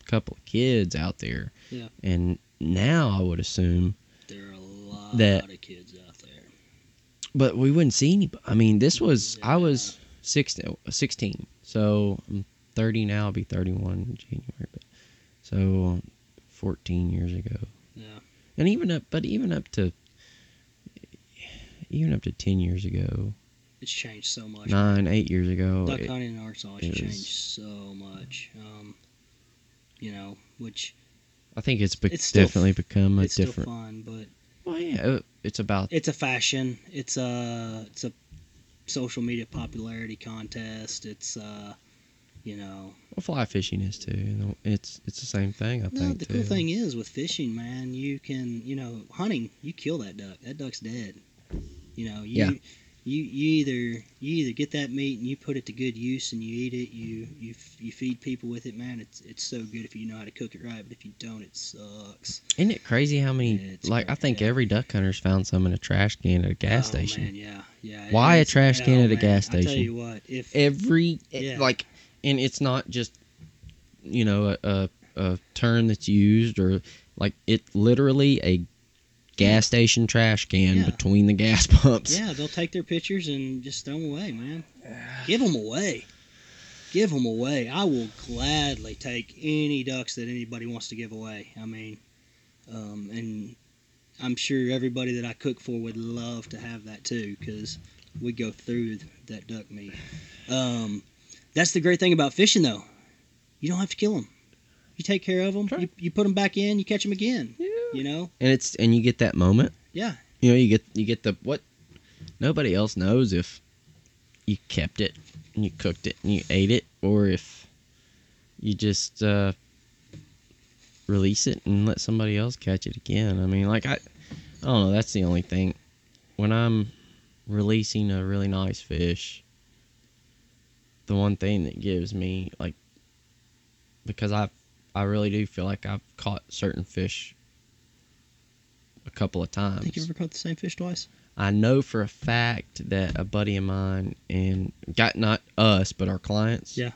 couple of kids out there. Yeah. And now I would assume, there are a lot that- of kids out there. but we wouldn't see any. I mean, this was I was 16, 16 so I'm 30 now. I'll be 31 in January. But so 14 years ago, Yeah. and even up, but even up to even up to 10 years ago, It's changed so much. nine, eight years ago. Duck it- hunting in Arkansas has it was- changed so much. Um, you know, which I think it's, be- It's still definitely become a it's still different. fun, but Well, yeah, it's about it's a fashion. It's a it's a social media popularity contest. It's uh, you know, well, fly fishing is too. You know, it's it's the same thing. I no. think The too. cool thing is with fishing, man, you can you know hunting. You kill that duck. That duck's dead. You know, you Yeah. You you either you either get that meat and you put it to good use and you eat it. You you you feed people with it, man. It's it's so good if you know how to cook it right. But if you don't, it sucks. Isn't it crazy how many? It's like I think yeah. every duck hunter's found some in a trash can at a gas Oh, station. Man, yeah, yeah. Why a trash can oh, at a man, gas I tell station? you what, if Every eh, Yeah. like, and it's not just you know a, a a term that's used or like it literally a gas station trash can Yeah. between the gas pumps. yeah, they'll take their pictures and just throw them away, man. Give them away. Give them away. I will gladly take any ducks that anybody wants to give away. I mean, um, and I'm sure everybody that I cook for would love to have that too, because we go through that duck meat. Um, that's the great thing about fishing, though. You don't have to kill them. You take care of them. Sure. You, you put them back in. You catch them again. You know. and it's and you get that moment. Yeah. You know, you get you get the what nobody else knows if you kept it and you cooked it and you ate it or if you just uh, release it and let somebody else catch it again. I mean, like I, I don't know. That's the only thing. When I'm releasing a really nice fish, the one thing that gives me like because I, I really do feel like I've caught certain fish a couple of times. Think you ever caught the same fish twice? I know for a fact that a buddy of mine and got not us but our clients Yeah.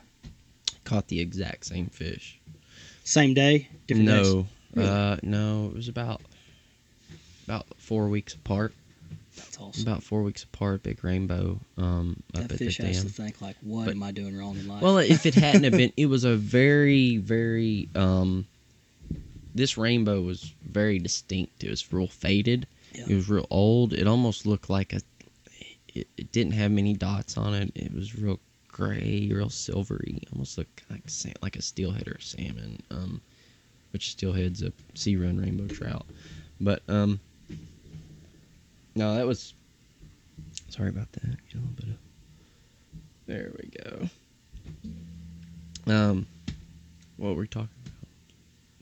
caught the exact same fish. Same day, different days. no, Really? uh, no, it was about about four weeks apart. That's awesome. About four weeks apart. Big rainbow um, that at fish has to think like, what But- am I doing wrong in life? Well, if it hadn't have been, it was a very, very. Um, this rainbow was very distinct. It was real faded. Yeah. It was real old. It almost looked like a. It, it didn't have many dots on it. It was real gray, real silvery. Almost looked like sa- like a steelhead or a salmon. Um, which steelhead's a sea run rainbow trout. But um. No, that was. Sorry about that. Get a little bit of. There we go. Um, what were we talking?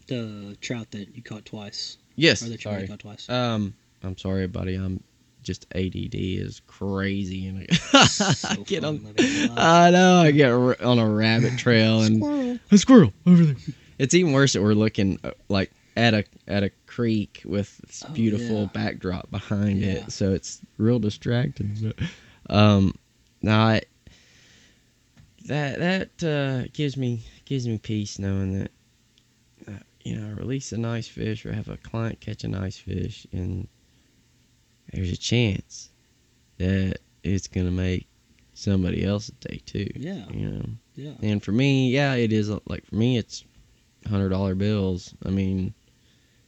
The trout that you caught twice, Yes, or the trout you sorry. caught twice. Um, I'm sorry, buddy. I'm just ADD is crazy, and I, So I get on. living your life. I know I get on a rabbit trail and Squirrel. a squirrel over there. It's even worse that we're looking uh, like at a at a creek with this Oh, beautiful yeah. backdrop behind Yeah. it, so it's real distracting. But, um, now I, that that uh, gives me gives me peace knowing that, you know release a nice fish or have a client catch a nice fish and there's a chance that it's gonna make somebody else's day too. Yeah. You know. Yeah. And for me, yeah, it is like for me, it's hundred dollar bills. I mean,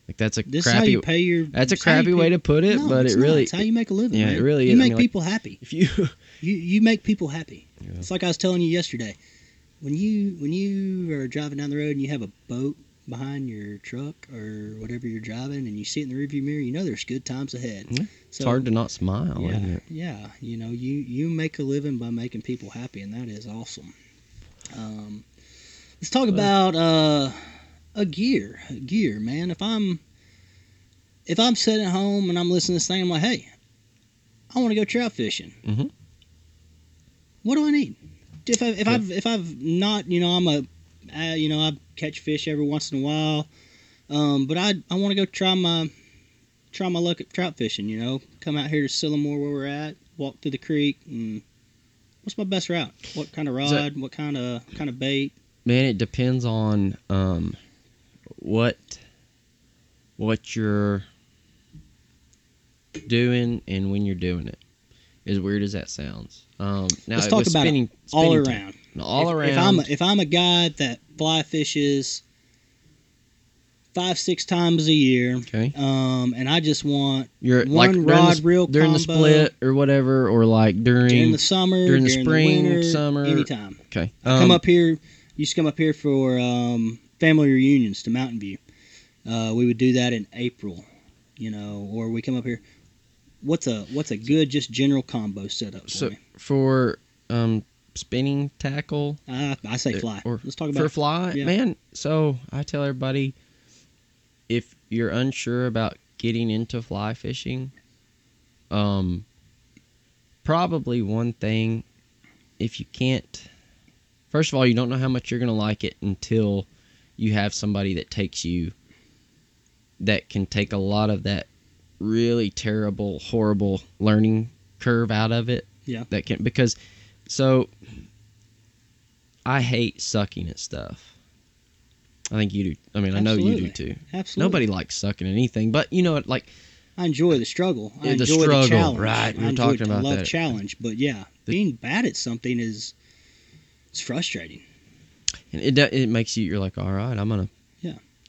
like that's a This crappy. you pay your. That's a it's how you crappy way to put it, No, but it not. really. It's how you make a living. yeah, man. it really You is. I make mean, like- people happy. If you, You you make people happy. Yeah. It's like I was telling you yesterday. When you when you are driving down the road and you have a boat behind your truck or whatever you're driving and you see it in the rearview mirror, you know there's good times ahead. Yeah, So, it's hard to not smile, yeah, isn't it? yeah. You know, you you make a living by making people happy, and that is awesome. Um, let's talk about uh, a gear, a gear, man. If I'm if I'm sitting at home and I'm listening to this thing, I'm like, hey, I want to go trout fishing. Mhm. What do I need? If I if Yeah. I've if I've not, you know, I'm a uh, you know, I catch fish every once in a while, um, but I I want to go try my try my luck at trout fishing. You know, come out here to Sylamore where we're at, walk through the creek, and what's my best route? What kind of rod? So- what kind of kind of bait? Man, it depends on um, what what you're doing and when you're doing it. As weird as that sounds. Um, now Let's talk about it spinning, All spinning time. All if, around. If I'm a, if I'm a guy that fly fishes five six times a year. Okay. Um, and I just want You're One like rod the, reel during the split or whatever, or like during. during the summer, during the during spring, winter, summer, anytime. okay. come Um, up here. Used to come up here for um, family reunions to Mountain View. Uh, we would do that in April, you know, or we come up here. What's a what's a good just general combo setup for So me? for um spinning tackle I, I say uh, fly. or Let's talk about for fly, yeah. man. So I tell everybody, if you're unsure about getting into fly fishing, um, probably one thing, if you can't, first of all, you don't know how much you're gonna like it until you have somebody that takes you, that can take a lot of that really terrible, horrible learning curve out of it. Yeah. That can because, so I hate sucking at stuff. I think you do. I mean, I know you do too. absolutely. Nobody likes sucking at anything, but you know what? Like I enjoy the struggle. I the enjoy struggle, the challenge. right, we I were enjoy talking about I love that. challenge, but yeah, The- being bad at something is it's frustrating. and it it makes you. You're like, all right, I'm gonna.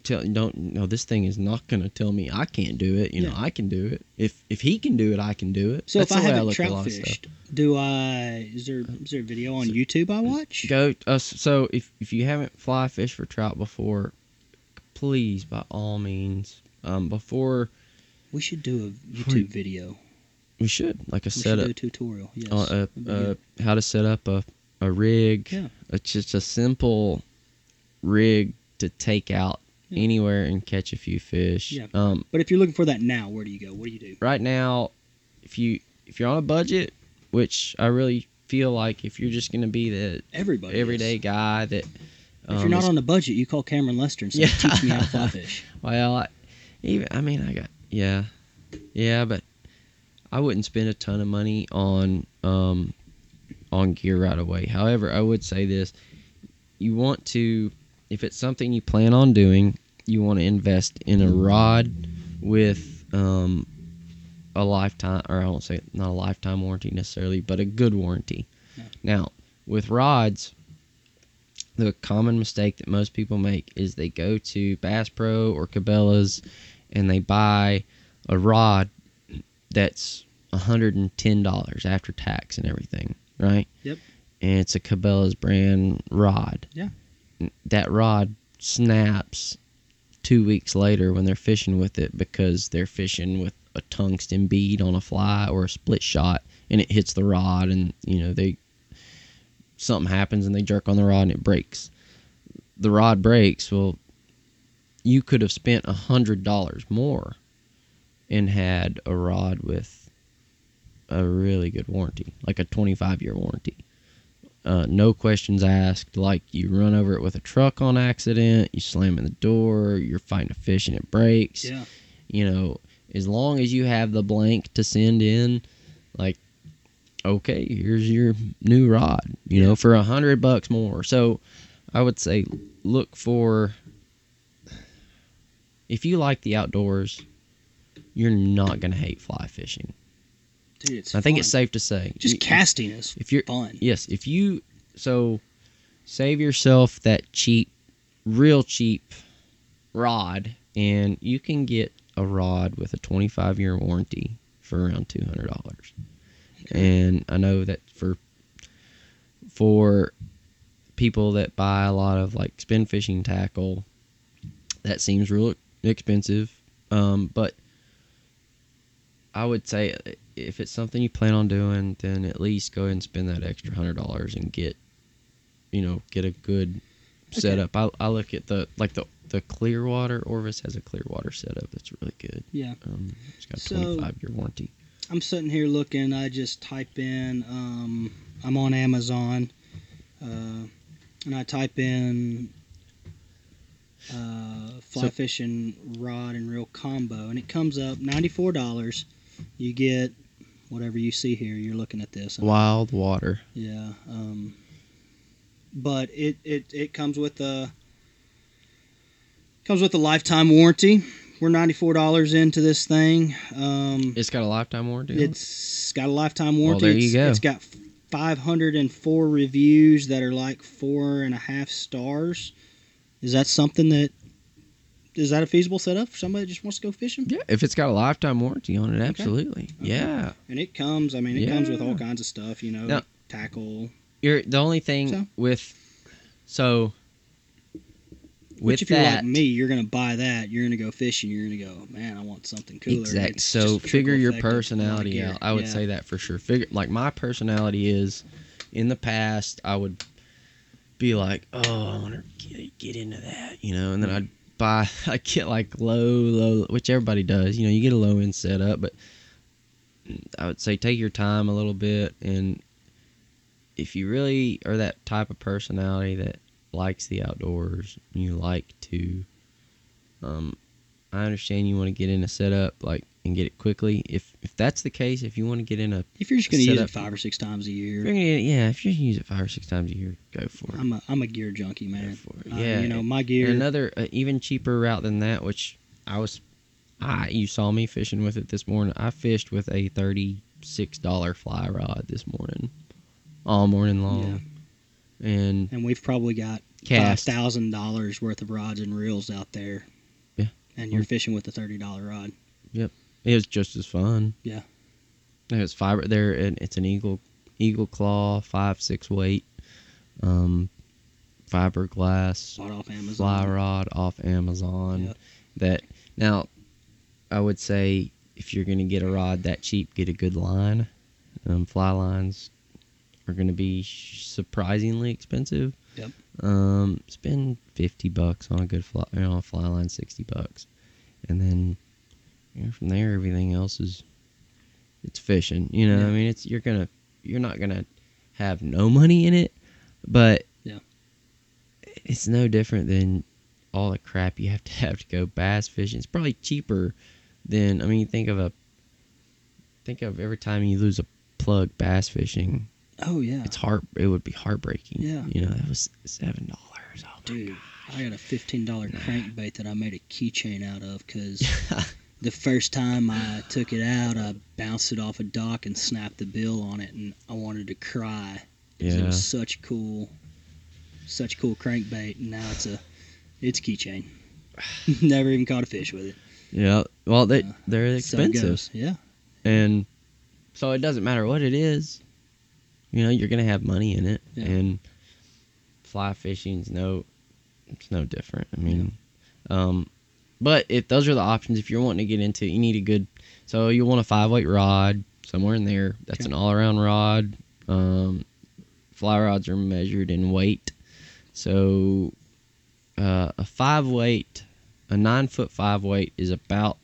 Yeah. Tell don't no. This thing is not gonna tell me I can't do it. You know, I can do it. If if he can do it, I can do it. So That's if I haven't trout lot of stuff. fished, do I? Is there is there a video on YouTube I watch? Go uh, so if if you haven't fly fished for trout before, please by all means, um, before We should do a YouTube video. we should like a We setup. tutorial. Yes. uh, uh, uh, how to set up a, a rig. Yeah. It's just a simple rig to take out Yeah. Anywhere and catch a few fish. Yeah. Um, but if you're looking for that now, where do you go? What do you do? right now, if you if you're on a budget, which I really feel like if you're just gonna be the Everybody. is. everyday guy that If um, you're not is- on the budget, you call Cameron Lester and say, Yeah. "Teach me how to fly fish." Well, I, even I mean, I got yeah, yeah, but I wouldn't spend a ton of money on um on gear right away. However, I would say this: you want to, if it's something you plan on doing, you want to invest in a rod with um a lifetime, or I won't say not a lifetime warranty necessarily, but a good warranty. Yeah. Now, with rods, the common mistake that most people make is they go to Bass Pro or Cabela's and they buy a rod that's $110 after tax and everything, right? Yep. And it's a Cabela's brand rod. Yeah. That rod snaps two weeks later when they're fishing with it because they're fishing with a tungsten bead on a fly or a split shot and it hits the rod and you know they something happens and they jerk on the rod and it breaks. The rod breaks. Well you could have spent a hundred dollars more and had a rod with a really good warranty like a 25 year warranty uh, no questions asked like you run over it with a truck on accident you slam in the door you're fighting a fish and it breaks Yeah. you know, as long as you have the blank to send in, like, okay, here's your new rod, you know, for a hundred bucks more. So I would say look for if you like the outdoors, you're not gonna hate fly fishing. Dude, it's I think fun. it's safe to say. just You- casting is if you're fun. Yes, if you so save yourself that cheap, real cheap rod, and you can get a rod with a 25 year warranty for around two hundred dollars. And I know that for for people that buy a lot of like spin fishing tackle, that seems real expensive. Um, but I would say if it's something you plan on doing, then at least go ahead and spend that extra hundred dollars and get, you know, get a good Okay. setup. I, I look at the like the the Clearwater Orvis has a Clearwater setup that's really good. Yeah. Um, it's got so, twenty five year warranty. I'm sitting here looking. I just type in. Um, I'm on Amazon, uh, and I type in uh, fly So- fishing rod and reel combo, and it comes up ninety four dollars. You get whatever you see here. You're looking at this. Wild Water. Yeah. Um, but it, it, it comes with a comes with a lifetime warranty. We're ninety four dollars into this thing. Um, It's got a lifetime warranty. it? it's got a lifetime warranty. there you it's, go. It's got 504 reviews that are like four and a half stars. Is that something that is that a feasible setup for somebody that just wants to go fishing? Yeah, if it's got a lifetime warranty on it, absolutely. Okay. Yeah. And it comes. I mean, it comes with all kinds of stuff. You know, Now- tackle. You're the only thing So? with so with Which, if you're that like me, you're gonna buy that. You're gonna go fishing. You're gonna go, man. I want something cooler. exact. It's So figure your effect of a lot of personality out. I would Yeah. say that for sure. Figure like my personality is in the past I would be like, "Oh, I want to get, get into that," you know, and then mm-hmm. I'd buy I get like low low which everybody does. You know, you get a low end setup, but I would say take your time a little bit and if you really are that type of personality that likes the outdoors, you like to um I understand you want to get in a setup like and get it quickly. If if that's the case, if you want to get in a If you're just gonna use it five or six times a if year, you're gonna yeah, if you use it five or six times a year, go for it. I'm a I'm a gear junkie, Go man. for it. Uh, Yeah, you know my gear. another uh, even cheaper route than that, which I was, I you saw me fishing with it this morning. I fished with a thirty six dollar fly rod this morning, all morning long, and and we've probably got five cast. thousand dollars worth of rods and reels out there. Yeah. And you're Mm. fishing with a thirty dollar rod. It was just as fun. Yeah. It's fiber there, and it's an eagle eagle claw five six weight, um, fiberglass Bought off Amazon. fly rod off Amazon. Yep. That now, I would say if you're gonna get a rod that cheap, get a good line. Um, fly lines are gonna be surprisingly expensive. Yep. Um, spend fifty bucks on a good fly, you know, a fly line, sixty bucks, and then know, from there everything else is it's fishing. You know, Yeah. I mean, it's you're gonna you're not gonna have no money in it, but Yeah. it's no different than all the crap you have to have to go bass fishing. It's probably cheaper than I mean, think of a think of every time you lose a plug bass fishing, Oh yeah. it's heart it would be heartbreaking. Yeah. you know that was seven dollars. Oh my Dude, I got a fifteen dollar crankbait that I made a keychain out of because. the first time I took it out, I bounced it off a dock and snapped the bill on it, and I wanted to cry. 'cause It was such cool, such cool crankbait, and now it's a, it's a keychain. Never even caught a fish with it. yeah. Well, they Uh, they're expensive, goes. Yeah. and so it doesn't matter what it is. You know, you're gonna have money in it, Yeah. and fly fishing's no, it's no different. I mean, um, but if those are the options, if you're wanting to get into, it, you need a good. So you want a five weight rod somewhere in there. That's Okay. an all around rod. Um, fly rods are measured in weight, so uh, a five weight, a nine foot five weight is about.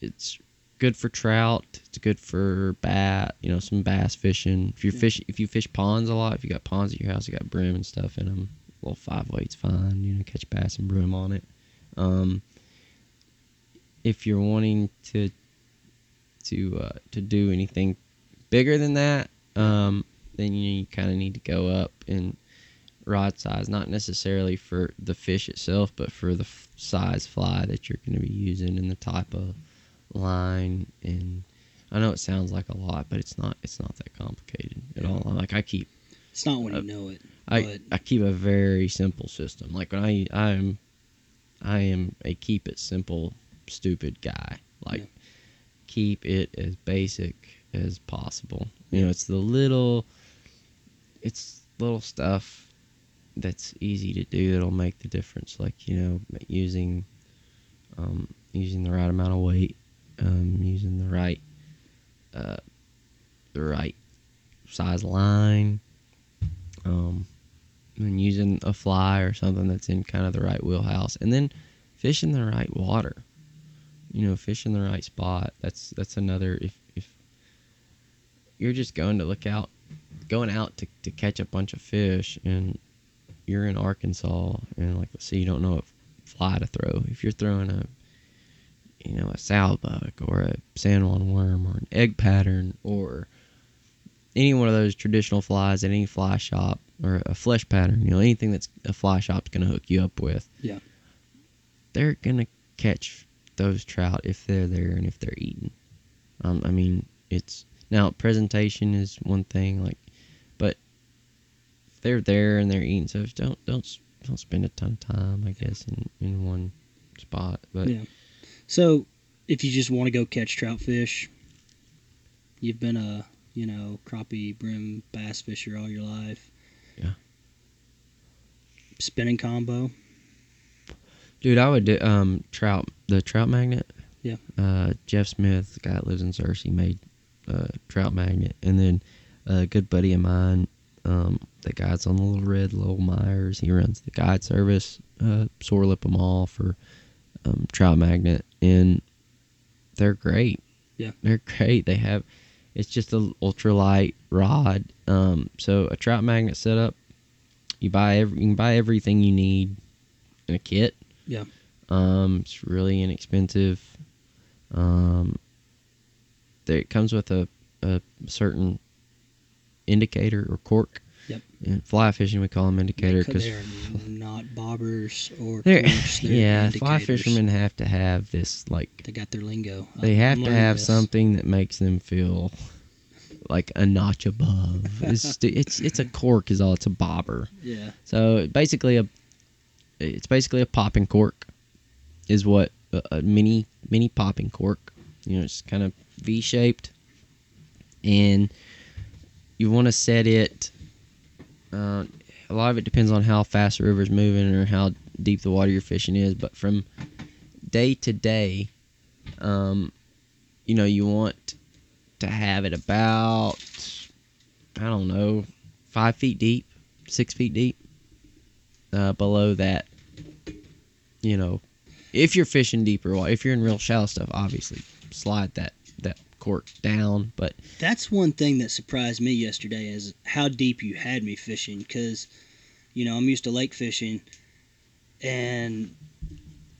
It's good for trout. It's good for bat. You know, some bass fishing. If you Yeah. fish, if you fish ponds a lot, if you got ponds at your house, you got brim and stuff in them. Well, five weight's fine. You know, catch bass and brim on it. Um, if you're wanting to to uh, to do anything bigger than that, um, then you, you kind of need to go up in rod size, not necessarily for the fish itself, but for the f- size fly that you're going to be using and the type of line. And I know it sounds like a lot, but it's not. It's not that complicated at all. Like I keep It's not when Uh, you know it. I, but I keep a very simple system. Like when I I am I am a keep it simple stupid guy. Like Yeah. keep it as basic as possible. You know, it's the little it's little stuff that's easy to do that'll make the difference. Like, you know, using um, using the right amount of weight, um, using the right uh, the right size line, um, and using a fly or something that's in kind of the right wheelhouse, and then fishing the right water. You know, fishing the right spot. That's that's another. If if you're just going to look out, going out to to catch a bunch of fish, and you're in Arkansas, and like let's say you don't know what fly to throw. If you're throwing a you know, a sowbug or a San Juan worm or an egg pattern or any one of those traditional flies at any fly shop or a flesh pattern, you know, anything that's a fly shop's going to hook you up with. Yeah. They're going to catch those trout if they're there and if they're eating. Um, I mean, it's now presentation is one thing, like, but if they're there and they're eating, so don't don't don't spend a ton of time, I guess, in in one spot. But Yeah. So, if you just want to go catch trout fish, you've been a you know crappie, brim, bass fisher all your life. Yeah. Spinning combo. dude, I would do um trout the trout magnet. Yeah. Uh, Jeff Smith, the guy that lives in Searcy, made uh, trout magnet, and then a good buddy of mine, um, the guy's on the Little Red, Lowell Myers. He runs the guide service, uh, Sore them all for um, trout magnet, and they're great. Yeah. they're great. They have it's just a ultralight rod. Um, so a trout magnet setup, you buy every, you can buy everything you need in a kit. Yeah. Um, it's really inexpensive. Um, there, it comes with a, a certain indicator or cork. Yep. In fly fishing, we call them indicator because they're not bobbers or they're, they're yeah, fly fishermen have to have this like They got their lingo. they have I'm to have this. something that makes them feel like a notch above. It's it's it's a cork is all. It's a bobber. Yeah. So basically a it's basically a popping cork is what a, a mini mini popping cork. You know, it's kind of V shaped, and you want to set it. Uh, a lot of it depends on how fast the river's moving or how deep the water you're fishing is. But from day to day, um, you know, you want to have it about I don't know five feet deep, six feet deep. Uh, below that, you know, if you're fishing deeper if you're in real shallow stuff, obviously slide that down. But That's one thing that surprised me yesterday is how deep you had me fishing because, you know, I'm used to lake fishing, and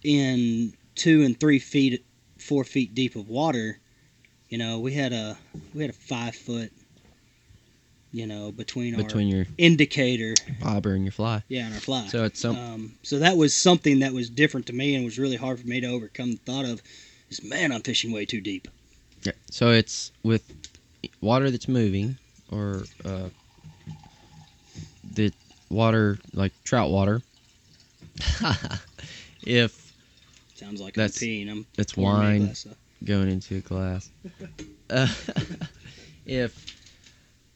in two and three feet, four feet deep of water, you know, we had a we had a five foot, you know, between, between your our indicator, bobber and your fly, yeah, and our fly. so it's some Um, so that was something that was different to me and was really hard for me to overcome the thought of is man i'm fishing way too deep Yeah. So it's with water that's moving or uh, the water like trout water. if sounds like That's- i'm peeing i'm it's pouring me a wine going into a glass, uh, if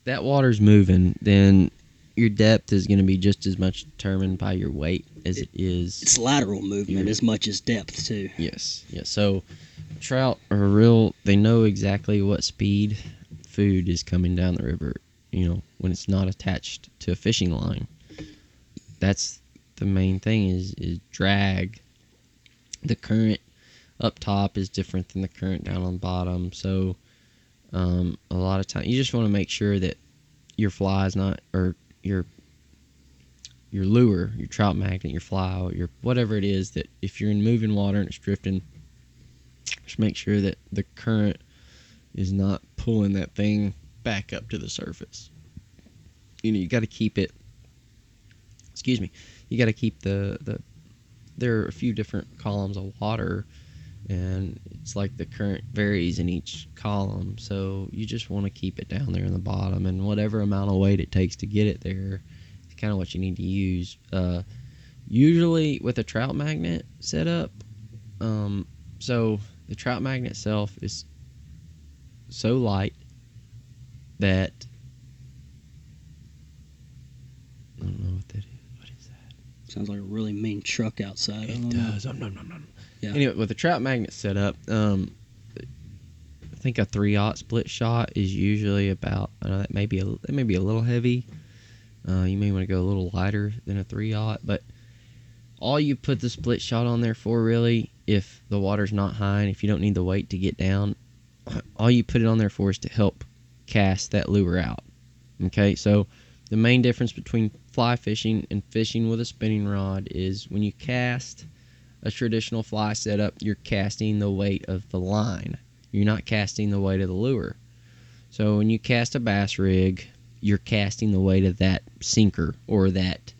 that water's moving, then your depth is going to be just as much determined by your weight as it is it's lateral movement Yeah. as much as depth too Yes, yes. So trout are real. They know exactly what speed food is coming down the river. You know, when it's not attached to a fishing line. That's the main thing is is drag. The current up top is different than the current down on bottom. So um, a lot of time you just want to make sure that your fly is not or your your lure, your trout magnet, your fly, your whatever it is that if you're in moving water and it's drifting, just make sure that the current is not pulling that thing back up to the surface. You know, you got to keep it. Excuse me. You got to keep the the. There are a few different columns of water, and it's like the current varies in each column. So you just want to keep it down there in the bottom, and whatever amount of weight it takes to get it there, is kind of what you need to use. Uh, usually with a trout magnet setup, um, so the trout magnet itself is so light that I don't know what that is. What is that? sounds like a really mean truck outside It does. Um, nom, nom, nom. Yeah. Anyway, with the trout magnet setup, um, I think a three aught split shot is usually about. I know that may be a that may be a little heavy. Uh, you may want to go a little lighter than a three aught, but all you put the split shot on there for really, if the water's not high and if you don't need the weight to get down, all you put it on there for is to help cast that lure out. Okay, so the main difference between fly fishing and fishing with a spinning rod is when you cast a traditional fly setup, you're casting the weight of the line. You're not casting the weight of the lure. So when you cast a bass rig, you're casting the weight of that sinker or that,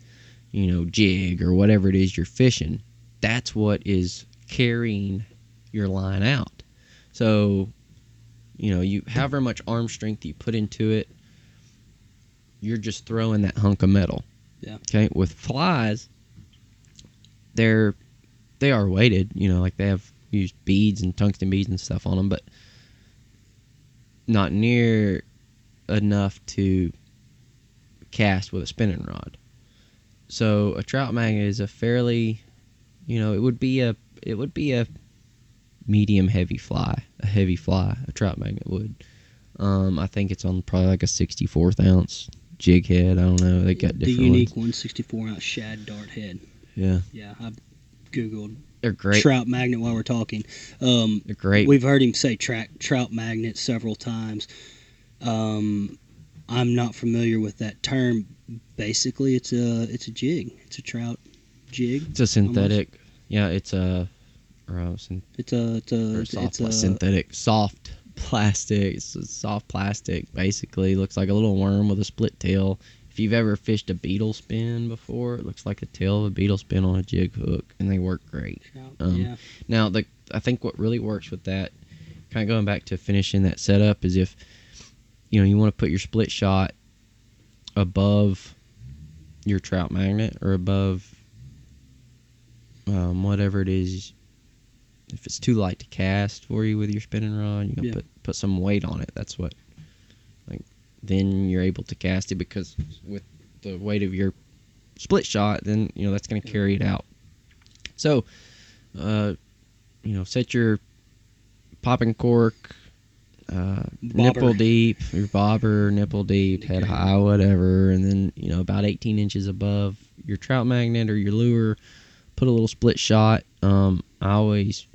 you know, jig or whatever it is you're fishing. That's what is carrying your line out. So, you know, you however much arm strength you put into it, you're just throwing that hunk of metal. Yeah. Okay. With flies, they're they are weighted. You know, like they have used beads and tungsten beads and stuff on them, but not near enough to cast with a spinning rod. So a trout magnet is a fairly, you know, it would be a it would be a medium heavy fly, a heavy fly. A trout magnet would. Um, I think it's on probably like a 64th ounce jig head. I don't know. They got the unique ones. 164 ounce shad dart head. Yeah, Yeah, I've googled they're great. trout magnet while we're talking. Um, They're great. We've heard him say tra- trout magnet several times. Um, I'm not familiar with that term. Basically, it's a it's a jig. It's a trout jig. It's a synthetic. Yeah, it's a or a syn- It's a it's a it's, soft it's a synthetic soft plastic. It's a soft plastic. Basically, looks like a little worm with a split tail. If you've ever fished a beetle spin before, it looks like the tail of a beetle spin on a jig hook, and they work great. um, yeah. Now, the I think what really works with that, kind of going back to finishing that setup, is if you know you want to put your split shot above your trout magnet or above um, whatever it is. If it's too light to cast for you with your spinning rod, you can Yeah. put put some weight on it. That's what, like, then you're able to cast it because with the weight of your split shot, then you know that's going to carry it out. So, uh, you know, set your popping cork, uh, nipple deep, your bobber, nipple deep, head high, whatever, and then you know about 18 inches above your trout magnet or your lure, put a little split shot. Um, I always,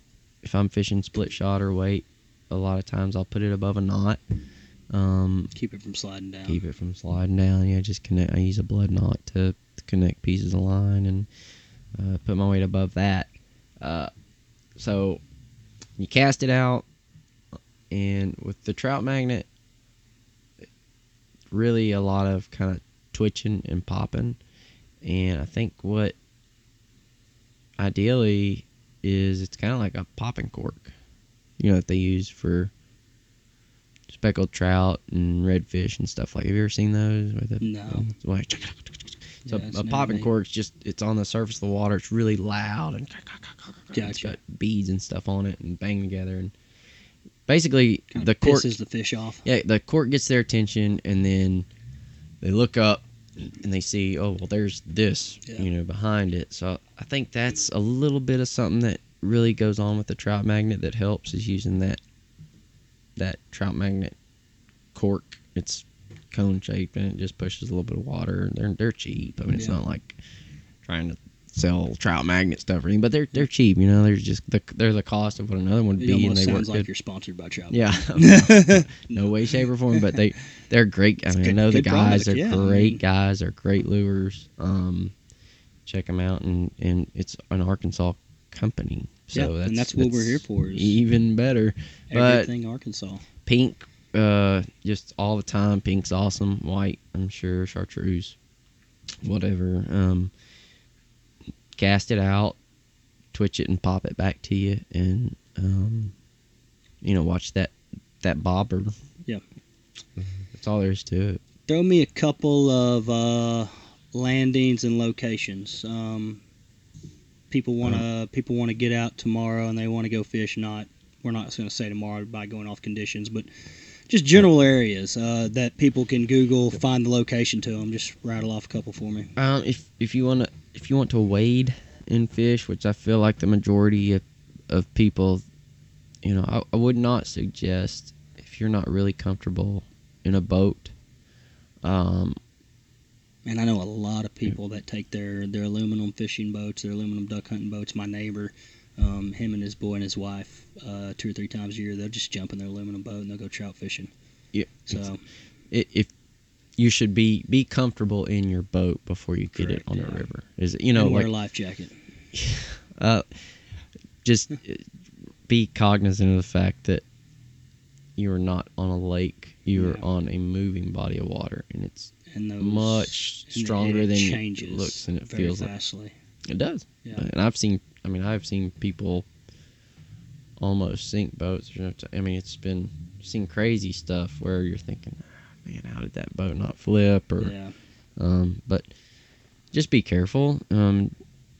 if I'm fishing split shot or weight, a lot of times I'll put it above a knot. Um, Keep it from sliding down. keep it from sliding down. Yeah, just connect. I use a blood knot to, to connect pieces of line and uh, put my weight above that. Uh, so you cast it out, and with the trout magnet, really a lot of kind of twitching and popping. And I think what ideally is it's kind of like a popping cork, you know, that they use for speckled trout and redfish and stuff like. Have you ever seen those? With it? No. It's So Yeah, it's a popping cork's just it's on the surface of the water. It's really loud and it's got beads and stuff on it and bang together and basically Kinda the cork pisses the fish off. yeah the cork gets their attention and then they look up and they see oh well there's this Yeah. you know behind it so I think that's a little bit of something that really goes on with the trout magnet that helps is using that that trout magnet cork. It's cone shaped and it just pushes a little bit of water they're they're cheap. I mean it's Yeah. not like trying to sell trout magnet stuff or anything but they're they're cheap you know they're just the, they're the cost of what another one would be and they work sounds like good. you're sponsored by Trout. yeah. No way shape or form but they they're great. I mean i know the guys product, are yeah, great guys they're great lures. Um check them out and and it's an arkansas company. So Yeah, that's and that's what we're here for. Is even better. But everything Arkansas. pink uh just all the time. Pink's awesome. White i'm sure. Chartreuse whatever. Um cast it out twitch it and pop it back to you and um you know watch that that bobber. Yeah. that's all there is to it. Throw me a couple of uh, landings and locations. Um, people want to people want to get out tomorrow and they want to go fish. Not we're not going to say tomorrow by going off conditions, but just general areas uh, that people can Google, find the location to them. Just rattle off a couple for me. um if if you want to if you want to wade in fish which i feel like the majority of, of people you know I, I would not suggest if you're not really comfortable in a boat um And I know a lot of people that take their, their aluminum fishing boats, their aluminum duck hunting boats. My neighbor, um, him and his boy and his wife, uh, two or three times a year, they'll just jump in their aluminum boat and they'll go trout fishing. Yeah, So i if you should be be comfortable in your boat before you get it on yeah. a river. Is it, you know and wear like a life jacket. uh, just uh, be cognizant of the fact that you are not on a lake. You are Yeah. on a moving body of water, and it's And those much and it stronger than it looks and it feels. Like. It does. Yeah. And I've seen. I mean, I've seen people almost sink boats. I mean, it's been seen crazy stuff where you're thinking, "Ah, man, how did that boat not flip? Or Yeah. Um, but just be careful. Um,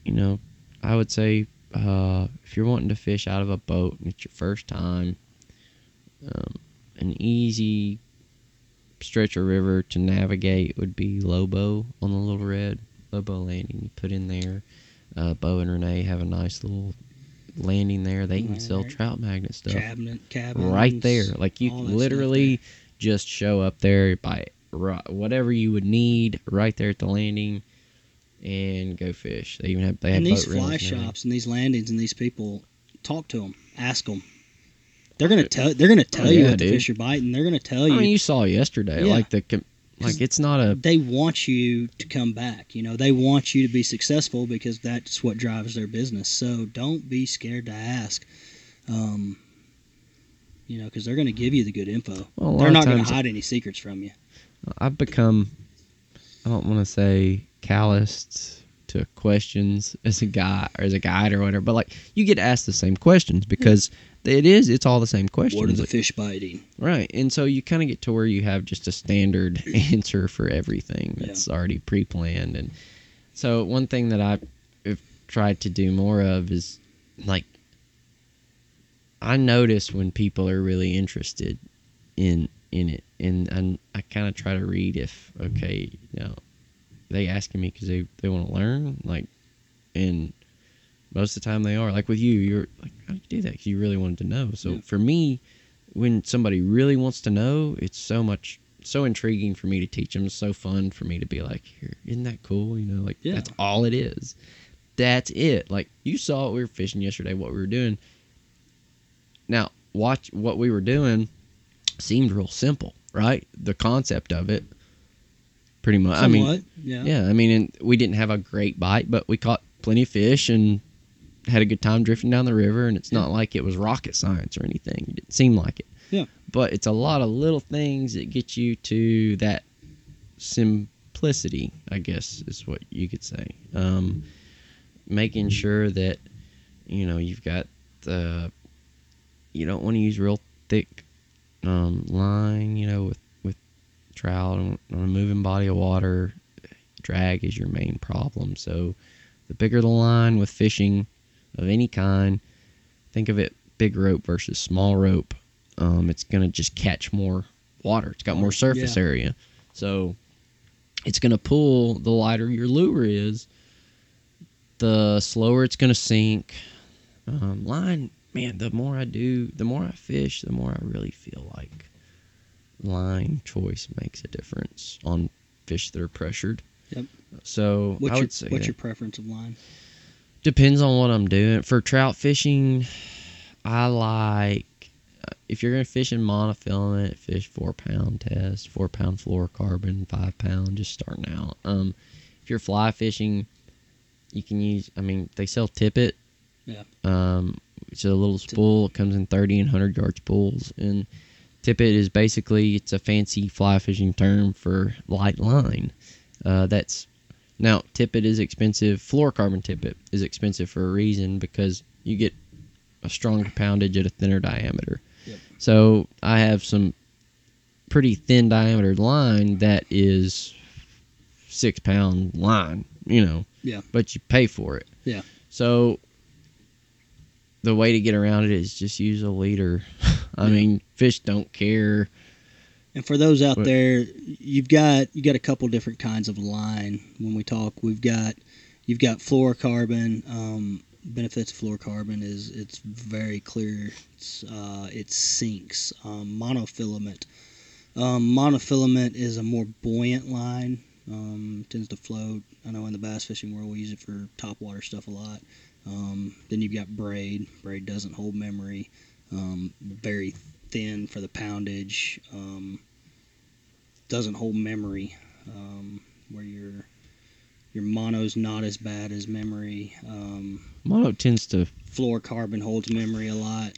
you know, I would say uh, if you're wanting to fish out of a boat and it's your first time, um, an easy stretch of river to navigate would be Lobo on the Little Red. Lobo Landing. You put in there. Uh, Bo and Renee have a nice little landing there. They can sell trout magnet stuff Cabinet, cabins, right there. Like you all can that stuff literally just show up there, buy whatever you would need right there at the landing, and go fish. They even have they have and these boat fly rentals and everything. shops and these landings and these people talk to them, ask them. They're gonna tell. They're gonna tell you yeah, what the dude. fish are biting. They're gonna tell you. I you. mean, you saw yesterday, Yeah. like the like it's not a they want you to come back. You know, they want you to be successful because that's what drives their business. So don't be scared to ask. Um, you know, because they're going to give you the good info. well, They're not going to hide any secrets from you. I've become I don't want to say calloused to questions as a guy or as a guide or whatever, but like you get asked the same questions because it is it's all the same questions. What are the fish biting? Right. And so you kind of get to where you have just a standard answer for everything that's already pre planned. And so one thing that I've tried to do more of is like, I notice when people are really interested in in it. And, and I kind of try to read if, okay, you know, they asking me because they, they want to learn. Like, and most of the time they are. Like with you, you're like, how do you do that? 'Cause you really wanted to know. So Yeah. for me, when somebody really wants to know, it's so much so intriguing for me to teach them. It's so fun for me to be like, here, isn't that cool? You know, like Yeah. that's all it is. That's it. Like you saw what we were fishing yesterday, what we were doing. Now, watch what we were doing seemed real simple, right? The concept of it pretty much. I mean, yeah. yeah, I mean, and we didn't have a great bite, but we caught plenty of fish and had a good time drifting down the river. And it's not like it was rocket science or anything. It didn't seem like it. Yeah. But it's a lot of little things that get you to that simplicity, I guess, is what you could say. Um, making sure that you know you've got the you don't want to use real thick um, line, you know, with with trout on, on a moving body of water. Drag is your main problem. So the bigger the line with fishing of any kind, think of it big rope versus small rope. Um, it's gonna just catch more water. It's got more surface Yeah. area, so it's gonna pull the lighter your lure is. The slower it's gonna sink. Um, line, man. The more I do, the more I fish, the more I really feel like line choice makes a difference on fish that are pressured. Yep. So What's I your would say What's your preference of line? Depends on what I'm doing. For trout fishing, I like uh, if you're gonna fish in monofilament, fish four pound test, four pound fluorocarbon, five pound, just starting out. Um, if you're fly fishing, you can use. I mean, they sell tippet. Yeah. Um, it's a little spool. It comes in thirty and hundred yard spools, and tippet is basically it's a fancy fly fishing term for light line. Uh, that's now tippet is expensive. Fluorocarbon tippet is expensive for a reason because you get a stronger poundage at a thinner diameter. Yep. So I have some pretty thin diameter line that is six pound line, you know. Yeah. But you pay for it. Yeah. So the way to get around it is just use a leader. I Yeah. mean, fish don't care. And for those out What- there, you've got you got a couple different kinds of line. When we talk, we've got you've got fluorocarbon. Um, benefits of fluorocarbon is it's very clear. It's, uh, it sinks. Um, monofilament. Um, monofilament is a more buoyant line. Um, tends to float. I know in the bass fishing world we use it for topwater stuff a lot. Um, then you've got braid. Braid doesn't hold memory. Um, very thin for the poundage. Um, doesn't hold memory. Um, where your your mono's not as bad as memory. Um, Mono tends to fluorocarbon holds memory a lot.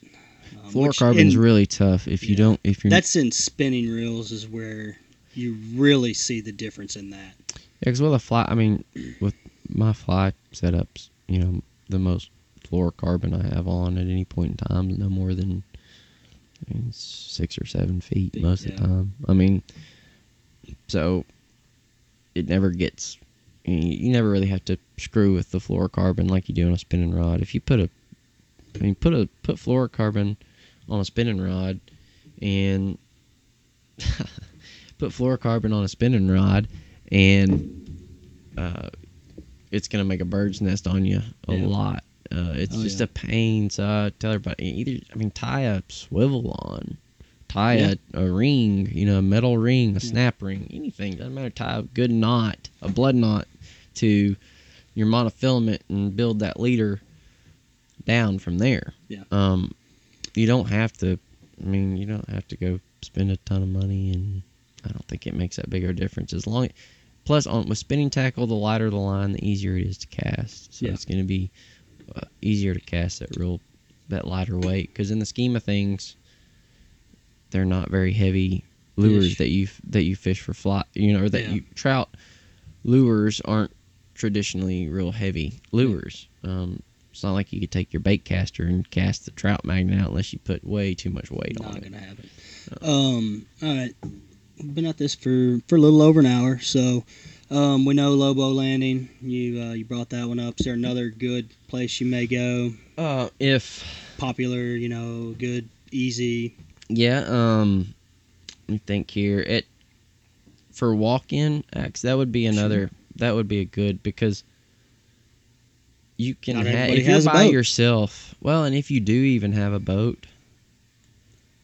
Um, fluorocarbon's in- really tough if you Yeah. don't if you're That's in spinning reels is where you really see the difference in that. Yeah, because with a fly, I mean, with my fly setups, you know, the most fluorocarbon I have on at any point in time is no more than I mean, six or seven feet Feet, most of the time. I mean, so it never gets you, never really have to screw with the fluorocarbon like you do on a spinning rod. If you put a, I mean, put a put fluorocarbon on a spinning rod, and put fluorocarbon on a spinning rod, and uh, it's gonna make a bird's nest on you a Yeah. lot. Uh, it's Oh, just yeah. a pain. So I tell everybody either. I mean, tie a swivel on, tie Yeah. a, a ring, you know, a metal ring, a Yeah. snap ring, anything doesn't matter. Tie a good knot, a blood knot, to your monofilament and build that leader down from there. Yeah. Um, you don't have to. I mean, you don't have to go spend a ton of money, and I don't think it makes that big of a difference as long. Plus, on with spinning tackle, the lighter the line, the easier it is to cast. So Yeah. it's going to be uh, easier to cast that real that lighter weight because in the scheme of things, they're not very heavy lures Fish. that you that you fish for fly. You know, or that Yeah. you trout lures aren't traditionally real heavy lures. Um, it's not like you could take your bait caster and cast the trout magnet out unless you put way too much weight on Not it. gonna happen. Um. All right. Been at this for for a little over an hour, so um, we know Lobo Landing. You uh, you brought that one up. Is there another good place you may go? Uh, if Popular, you know, good, easy. Yeah, um, let me think here. It for walk-in acts that would be another. That would be a good because you can have if you're by yourself. Well, and if you do even have a boat,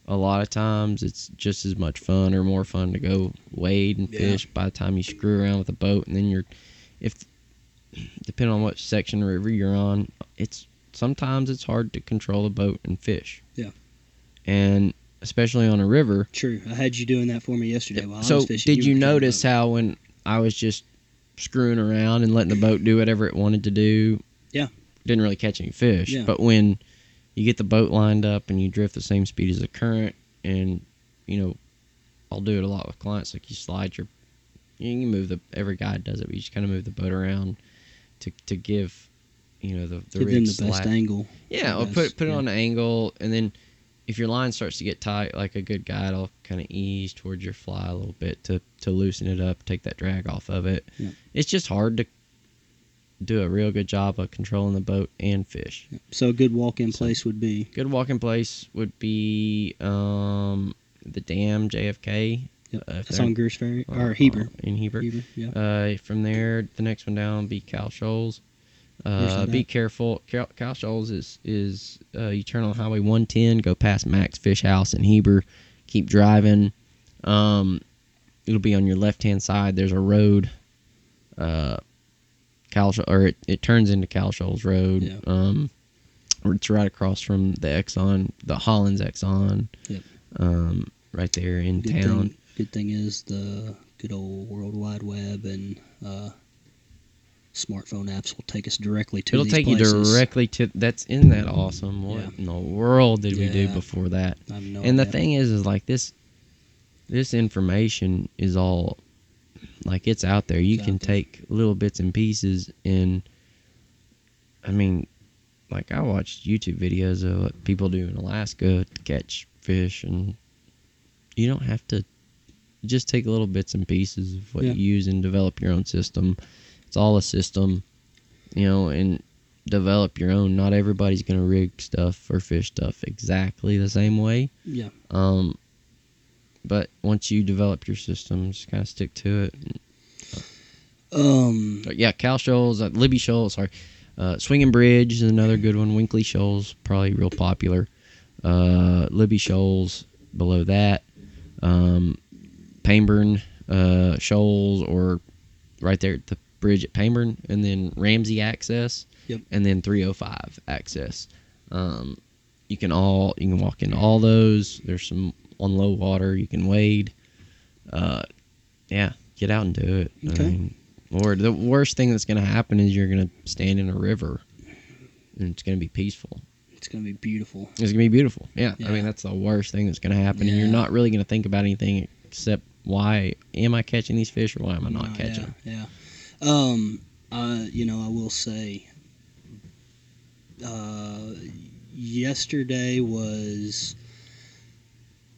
a lot of times it's just as much fun or more fun to go wade and Yeah. fish by the time you screw around with a boat and then you're if depending on what section of river you're on it's sometimes it's hard to control a boat and fish Yeah. and especially on a river True. I had you doing that for me yesterday while I so was fishing. did you the notice how when i was just screwing around and letting the boat do whatever it wanted to do Yeah. didn't really catch any fish Yeah. but when you get the boat lined up and you drift the same speed as the current and you know i'll do it a lot with clients like you slide your you can move the every guy does it but you just kind of move the boat around to to give you know the the Give them the best slack. angle. Yeah, I or put put it yeah. on an angle, and then if your line starts to get tight, like a good guide, will kind of ease towards your fly a little bit to to loosen it up, take that drag off of it. Yeah. It's just hard to do a real good job of controlling the boat and fish. So a good walk-in So- place would be. Good walking place would be um, the dam JFK. Yep. uh, That's on Goose Ferry uh, or Heber. in Heber. Heber. Yeah. Uh, from there, the next one down would be Cow Shoals. Uh, be careful. Cow, Cow Shoals is is uh, you turn on Highway 110, go past Max Fish House in Heber, keep driving. Um, it'll be on your left hand side. There's a road. Uh, Cow or it, it turns into Cow Shoals Road. Yeah. Um, it's right across from the Exxon, the Hollins Exxon. Yep. Um, right there in Good town. thing, good thing is the good old World Wide Web and uh, smartphone apps will take us directly to It'll take you directly to. That's isn't that mm-hmm. awesome? What Yeah. in the world did we do before that? No and the thing is, is like this. This information is all, like it's out there. You It's can take little bits and pieces, and I mean, like I watched YouTube videos of what people do in Alaska to catch fish, and you don't have to. Just take little bits and pieces of what Yeah. you use and develop your own system. It's all a system, you know, and develop your own. Not everybody's gonna rig stuff or fish stuff exactly the same way. Yeah. Um, but once you develop your system, just kind of stick to it. Um. But yeah, Cow Shoals, uh, Libby Shoals, sorry. Uh, Swinging Bridge is another good one. Winkley Shoals, probably real popular. Uh, Libby Shoals below that. Um, Pangburn uh, Shoals, or right there at the bridge at Pangburn, and then Ramsey Access, Yep. and then 305 Access. Um, you can all you can walk into all those. There's some on low water you can wade. Uh, yeah, get out and do it. I Okay. mean, or the worst thing that's going to happen is you're going to stand in a river, and it's going to be peaceful. It's gonna be beautiful. It's gonna be beautiful. Yeah, I mean that's the worst thing that's gonna happen, and you're not really gonna think about anything except why am I catching these fish or why am I not Uh, catching yeah, them? Yeah. Um. You know, I will say. Uh, yesterday was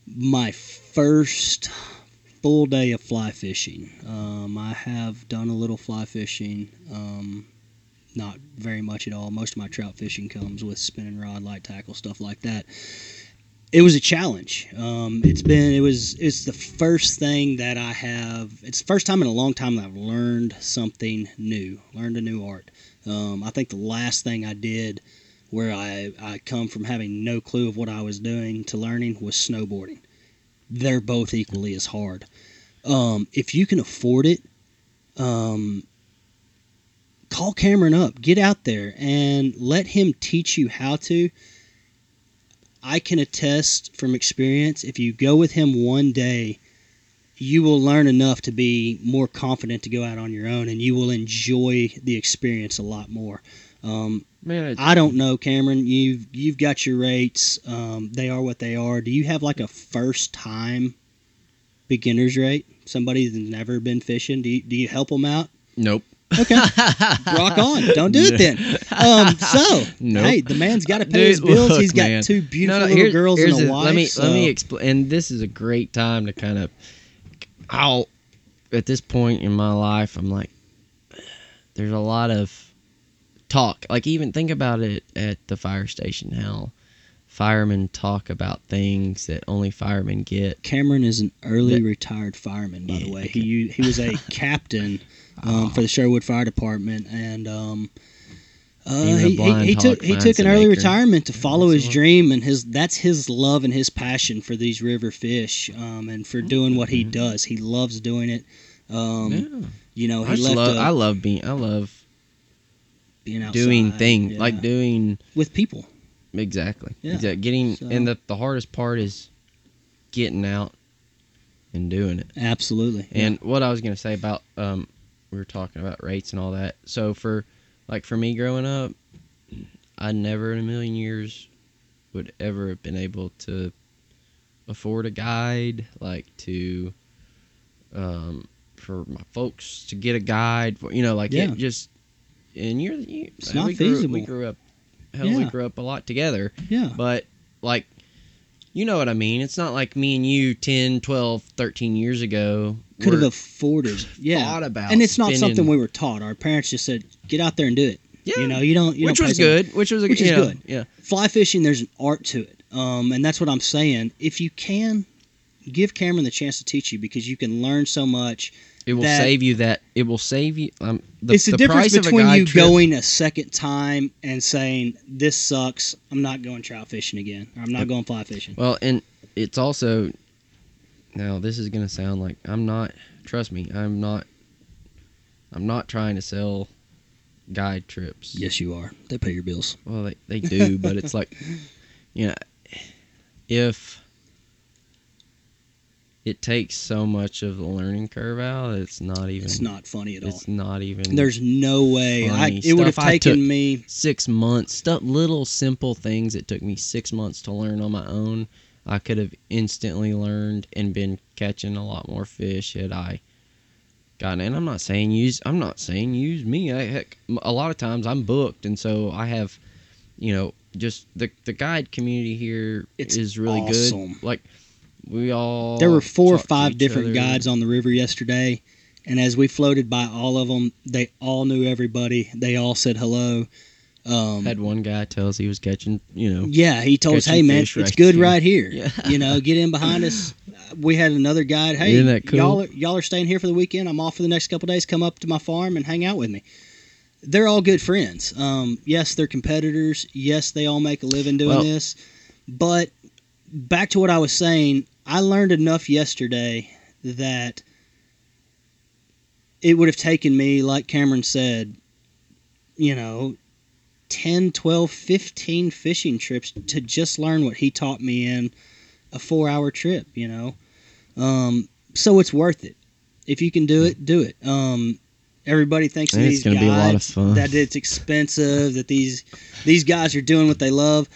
my first full day of fly fishing. Um, I have done a little fly fishing, um, not very much at all. Most of my trout fishing comes with spinning rod, light tackle, stuff like that. It was a challenge. Um, it's been it was it's the first thing that I have. It's the first time in a long time that I've learned something new, learned a new art. Um, I think the last thing I did where I, I come from having no clue of what I was doing to learning was snowboarding. They're both equally as hard. Um, if you can afford it, um, call Cameron up, get out there, and let him teach you how to. I can attest from experience if you go with him one day, you will learn enough to be more confident to go out on your own and you will enjoy the experience a lot more. Um, Man, it, I don't know, Cameron. You've you've got your rates. Um, they are what they are. Do you have like a first time beginner's rate? Somebody that's never been fishing. Do you, do you help them out? nope. Okay, rock on. Don't do it then. Um, so Nope. hey, the man's got to pay his bills. look, He's got man. two beautiful No, no, little girls and a the- wife. Let me so. let me explain. And this is a great time to kind of, I'll, at this point in my life, I'm like, there's a lot of talk. Like even think about it at the fire station, how firemen talk about things that only firemen get. Cameron is an early That- retired fireman, by the way. He he was a captain um, for the Sherwood Fire Department, and um, uh, he, he, he took he took an early maker. retirement to follow his dream, and his that's his love and his passion for these river fish, um, and for doing what he does. He loves doing it. Um, yeah. You know, I he just left love. a- I love being. I love being outside, doing things yeah, like doing with people. exactly. Yeah. Exactly. Getting So- and the the hardest part is getting out and doing it. Absolutely. And what I was gonna say about um, we were talking about rates and all that. So for like for me growing up, I never in a million years would ever have been able to afford a guide, like to um, for my folks to get a guide. For, you know, like Yeah. it just and you're you, It's not we grew, feasible. We grew up, hell, we grew up a lot together. yeah. But like you know what I mean? It's not like me and you 10, 12, 13 years ago Could have afforded. Yeah. thought about and it's not spending- something we were taught. Our parents just said, "Get out there and do it." Yeah. You know, you don't. You which don't was good. Which was a Which is know, good. Yeah. Fly fishing, there's an art to it, um, and that's what I'm saying. If you can, give Cameron the chance to teach you because you can learn so much. It will save you that. It will save you. Um, the, it's the, difference of a between you trip- going a second time and saying, "This sucks. I'm not going trout fishing again. Or I'm not going fly fishing." Well, and it's also now this is gonna sound like I'm not. Trust me, I'm not. I'm not trying to sell guide trips. Yes, you are. They pay your bills. Well, they they do, but it's like, you know, if it takes so much of the learning curve out, it's not even. It's not funny at all. It's not even. There's no way. I, it would have taken me. six months stuff little simple things It took me six months to learn on my own i could have instantly learned and been catching a lot more fish had i gotten and i'm not saying use i'm not saying use me I, heck a lot of times i'm booked and so i have you know just the the guide community here is It's really awesome. good like we all There were four or five different other. guides on the river yesterday, and as we floated by all of them, they all knew everybody. They all said hello. Um, had one guy tell us he was catching you know yeah, he told us, "Hey man, it's right good here." right here. Yeah. You know, get in behind us." We had another guy. Hey, cool? y'all are, y'all are staying here for the weekend. I'm off for the next couple days. Come up to my farm and hang out with me. They're all good friends. Um, yes, they're competitors. Yes, they all make a living doing Well- this. But back to what I was saying, I learned enough yesterday that it would have taken me, like Cameron said, you know, 10, 12, 15 fishing trips to just learn what he taught me in a four hour trip, you know. Um, so it's worth it. If you can do it, do it. Um, everybody thinks it's these going to be a lot of fun. That it's expensive, that these these guys are doing what they love.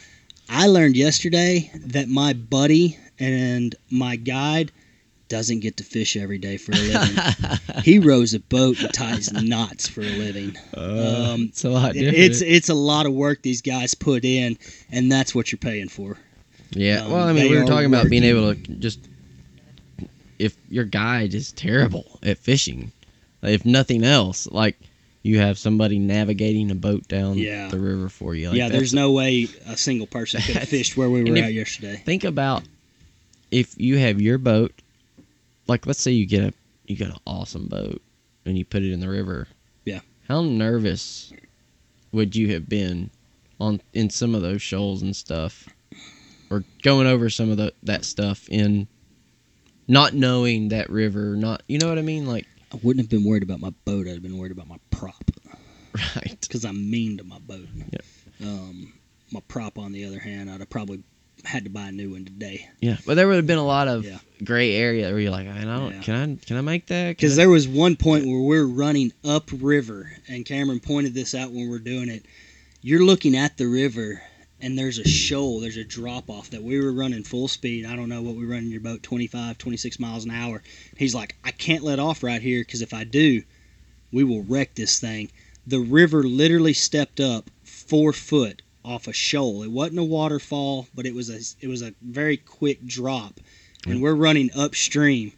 I learned yesterday that my buddy and my guide doesn't get to fish every day for a living. he rows a boat and ties knots for a living. Uh, Um, it's a lot different. It's it's a lot of work these guys put in, and that's what you're paying for. Yeah, Um, well, I mean, we were talking about being able to just if your guide is terrible at fishing, if nothing else, like you have somebody navigating a boat down Yeah. the river for you. Like, yeah, there's no way a single person could have fished where we were if- at yesterday. think about if you have your boat like let's say you get a you get an awesome boat and you put it in the river Yeah. how nervous would you have been on in some of those shoals and stuff or going over some of the that stuff in not knowing that river not you know what i mean like I wouldn't have been worried about my boat. I'd have been worried about my prop right because I'm mean to my boat. Yeah. Um, my prop, on the other hand, I'd have probably had to buy a new one today yeah but there would have been a lot of Yeah. gray area where you're like i don't Yeah. can i can i make that because I-" there was one point where we're running upriver, and Cameron pointed this out when we're doing it. You're looking at the river, and there's a shoal, there's a drop off that we were running full speed. I don't know what we run in your boat, 25, 26 miles an hour. He's like, I can't let off right here because if I do, we will wreck this thing. The river literally stepped up four foot off a shoal. It wasn't a waterfall, but it was a it was a very quick drop, and we're running upstream.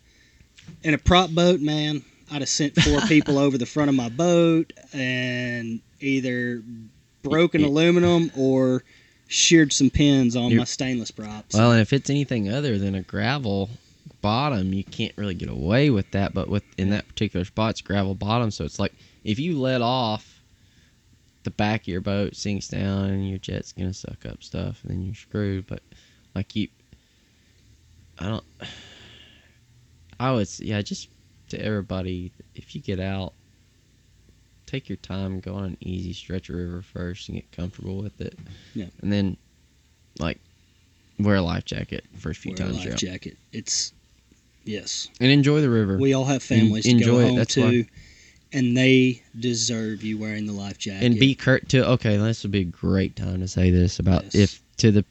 In a prop boat, man, I'd have sent four people over the front of my boat and either broken aluminum or sheared some pins on You're- my stainless props. Well, and if it's anything other than a gravel bottom, you can't really get away with that. But with in that particular spot, it's gravel bottom, so it's like if you let off, the back of your boat sinks down and your jet's gonna suck up stuff, and then you're screwed. But like you, I don't. I would s- yeah, just to everybody, if you get out, take your time, go on an easy stretch of river first, and get comfortable with it. Yeah. and then like wear a life jacket the first few Wear a times life you're jacket. It's yes. and enjoy the river. We all have families to enjoy go it, home that's to, why. And they deserve you wearing the life jacket. and be curt to okay. This would be a great time to say this about Yes. if to the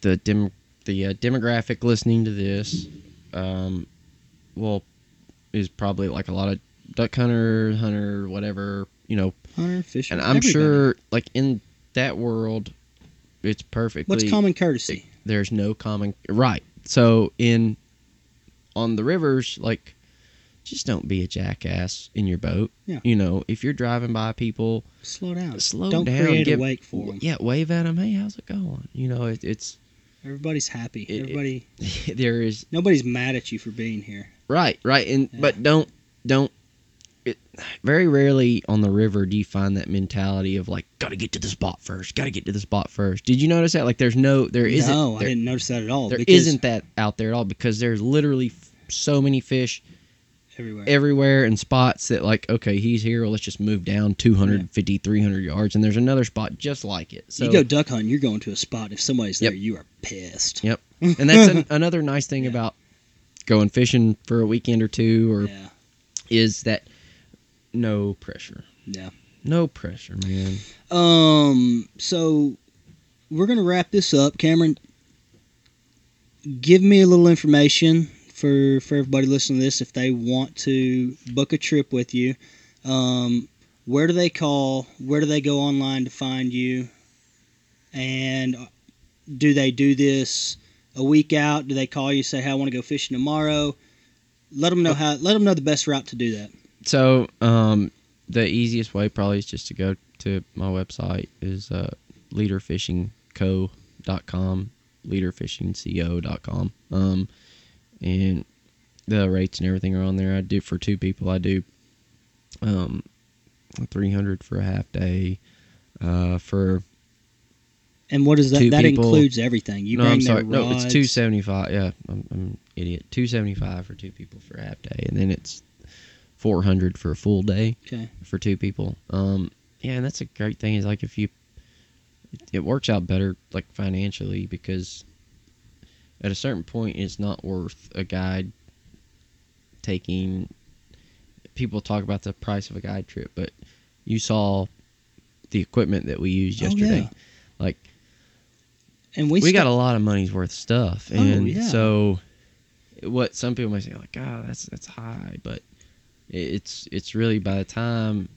the dem, the uh, demographic listening to this, um, well, is probably like a lot of duck hunter, hunter, whatever you know. hunter, fisher. And I'm everybody. sure like in that world, it's perfectly What's common courtesy? there's no common right so in on the rivers like just don't be a jackass in your boat Yeah. you know if you're driving by people Slow down. slow Don't down create give, a wake for them. yeah wave at them hey how's it going you know it, it's Everybody's happy. It- it- Everybody. there is nobody's mad at you for being here. right right and Yeah. but don't don't it very rarely on the river do you find that mentality of like gotta get to the spot first gotta get to the spot first did you notice that like there's no there isn't no, I didn't notice that at all. There not that out there at all because there's literally f- so many fish everywhere. everywhere and spots that like okay he's here well, let's just move down 250 300 yards and there's another spot just like it so you go duck hunting, you're going to a spot. If somebody's there, you are pissed. Yep. and that's an, another nice thing Yeah. about going fishing for a weekend or two or Yeah, is that no pressure yeah. no pressure man Um. So we're gonna wrap this up. Cameron, give me a little information for for everybody listening to this if they want to book a trip with you. Um, where do they call? Where do they go online to find you? And do they do this a week out? Do they call you say, "Hey, I want to go fishing tomorrow"? Let them know how. Let them know the best route to do that. so um the easiest way probably is just to go to my website is uh leaderfishingco.com leaderfishingco.com um and the rates and everything are on there i do for two people i do um 300 for a half day uh for And what is that? That people- includes everything. You no bring i'm sorry no it's 275 yeah I'm, I'm an idiot 275 for two people for a half day and then it's 400 for a full day Okay. for two people. Um, yeah, and that's a great thing. Is like if you, it works out better like financially because at a certain point it's not worth a guide taking. People talk about the price of a guide trip, but you saw the equipment that we used Oh, yesterday. yeah. Like And we, we, got a lot of money's worth of stuff, Oh, and yeah. so what some people might say like, oh that's that's high," but it's it's really by the time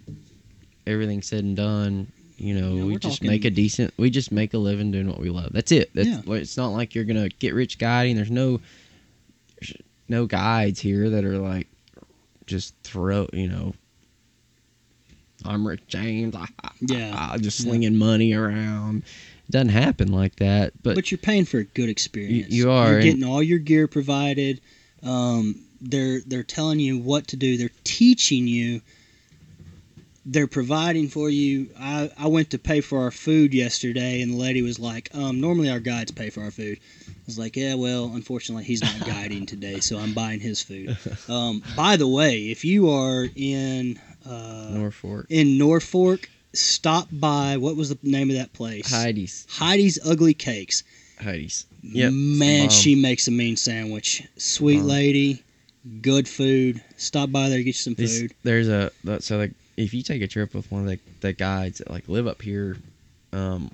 everything's said and done, you know, Yeah, we just talking- make a decent, we just make a living doing what we love. That's it. That's Yeah. it's not like you're gonna get rich guiding. There's no, no guides here that are like just throw you know. I'm Rick James. I, I- Yeah. I- just Yeah. slinging money around. It doesn't happen like that. But, But, you're paying for a good experience. you are, You're getting all your gear provided. Um, they're they're telling you what to do. They're teaching you. They're providing for you. I, I went to pay for our food yesterday, and the lady was like, um, "Normally our guides pay for our food." I was like, "Yeah, well, unfortunately, he's not guiding today, so I'm buying his food." Um, by the way, if you are in uh, Norfork, in Norfork, stop by. What was the name of that place? Heidi's, Heidi's Ugly Cakes. Heidi's. Yep, Man, bomb. she makes a mean sandwich. Sweet Bomb. lady, good food. Stop by there, get you some food. there's a so like if you take a trip with one of the, the guides that like live up here, um,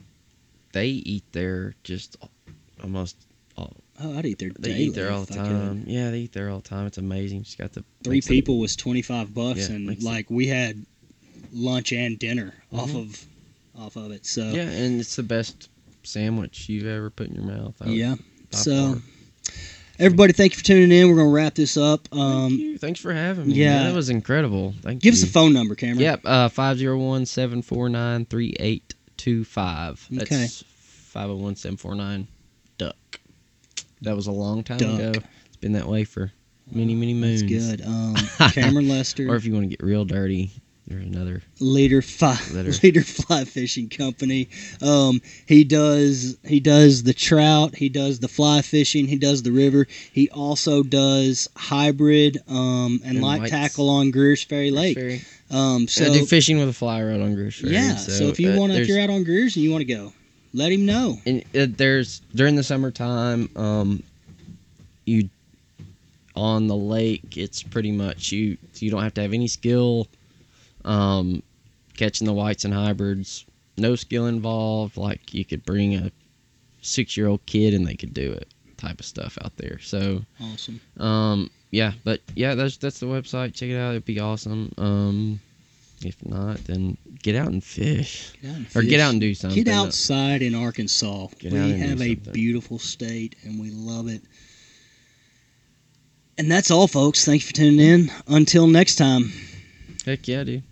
they eat there just almost Oh, I'd eat there they eat there all the time. Yeah, they eat there all the time. It's amazing. She's got the Three it- people was twenty five bucks, Yeah, and makes it- like we had lunch and dinner off Mhm. of off of it. So Yeah, and it's the best sandwich you've ever put in your mouth. Yeah. So far. Everybody, thank you for tuning in. We're gonna wrap this up. Thank Um, you. Thanks for having me. yeah. man. that was incredible. Thank give you. us a phone number, Cameron. Yep, uh, 501-749-3825. Okay. That's 501-749 duck. That was a long time Duck. ago. It's been that way for many, many moons. That's good. Um, Cameron Lester. Or if you want to get real dirty, there's another. Leader Fly Leader. Leader Fly Fishing Company. Um, he does he does the trout, he does the fly fishing, he does the river. He also does hybrid um, and, And light tackle on Greers Ferry Lake. Ferry. Um, So, so I do fishing with a fly rod on Greers Ferry. yeah, so, if you uh, want if you're out on Greers and you want to go, let him know. and uh, there's during the summertime um you on the lake it's pretty much you you don't have to have any skill um catching the whites and hybrids no skill involved like you could bring a six year old kid and they could do it type of stuff out there so Awesome. um yeah but yeah that's that's the website check it out it'd be awesome um if not then get out and fish Get out and or fish. get out and do something Get outside in Arkansas. Get we out and do have a beautiful state and we love it. And that's all, folks. Thank you for tuning in. Until next time. heck yeah dude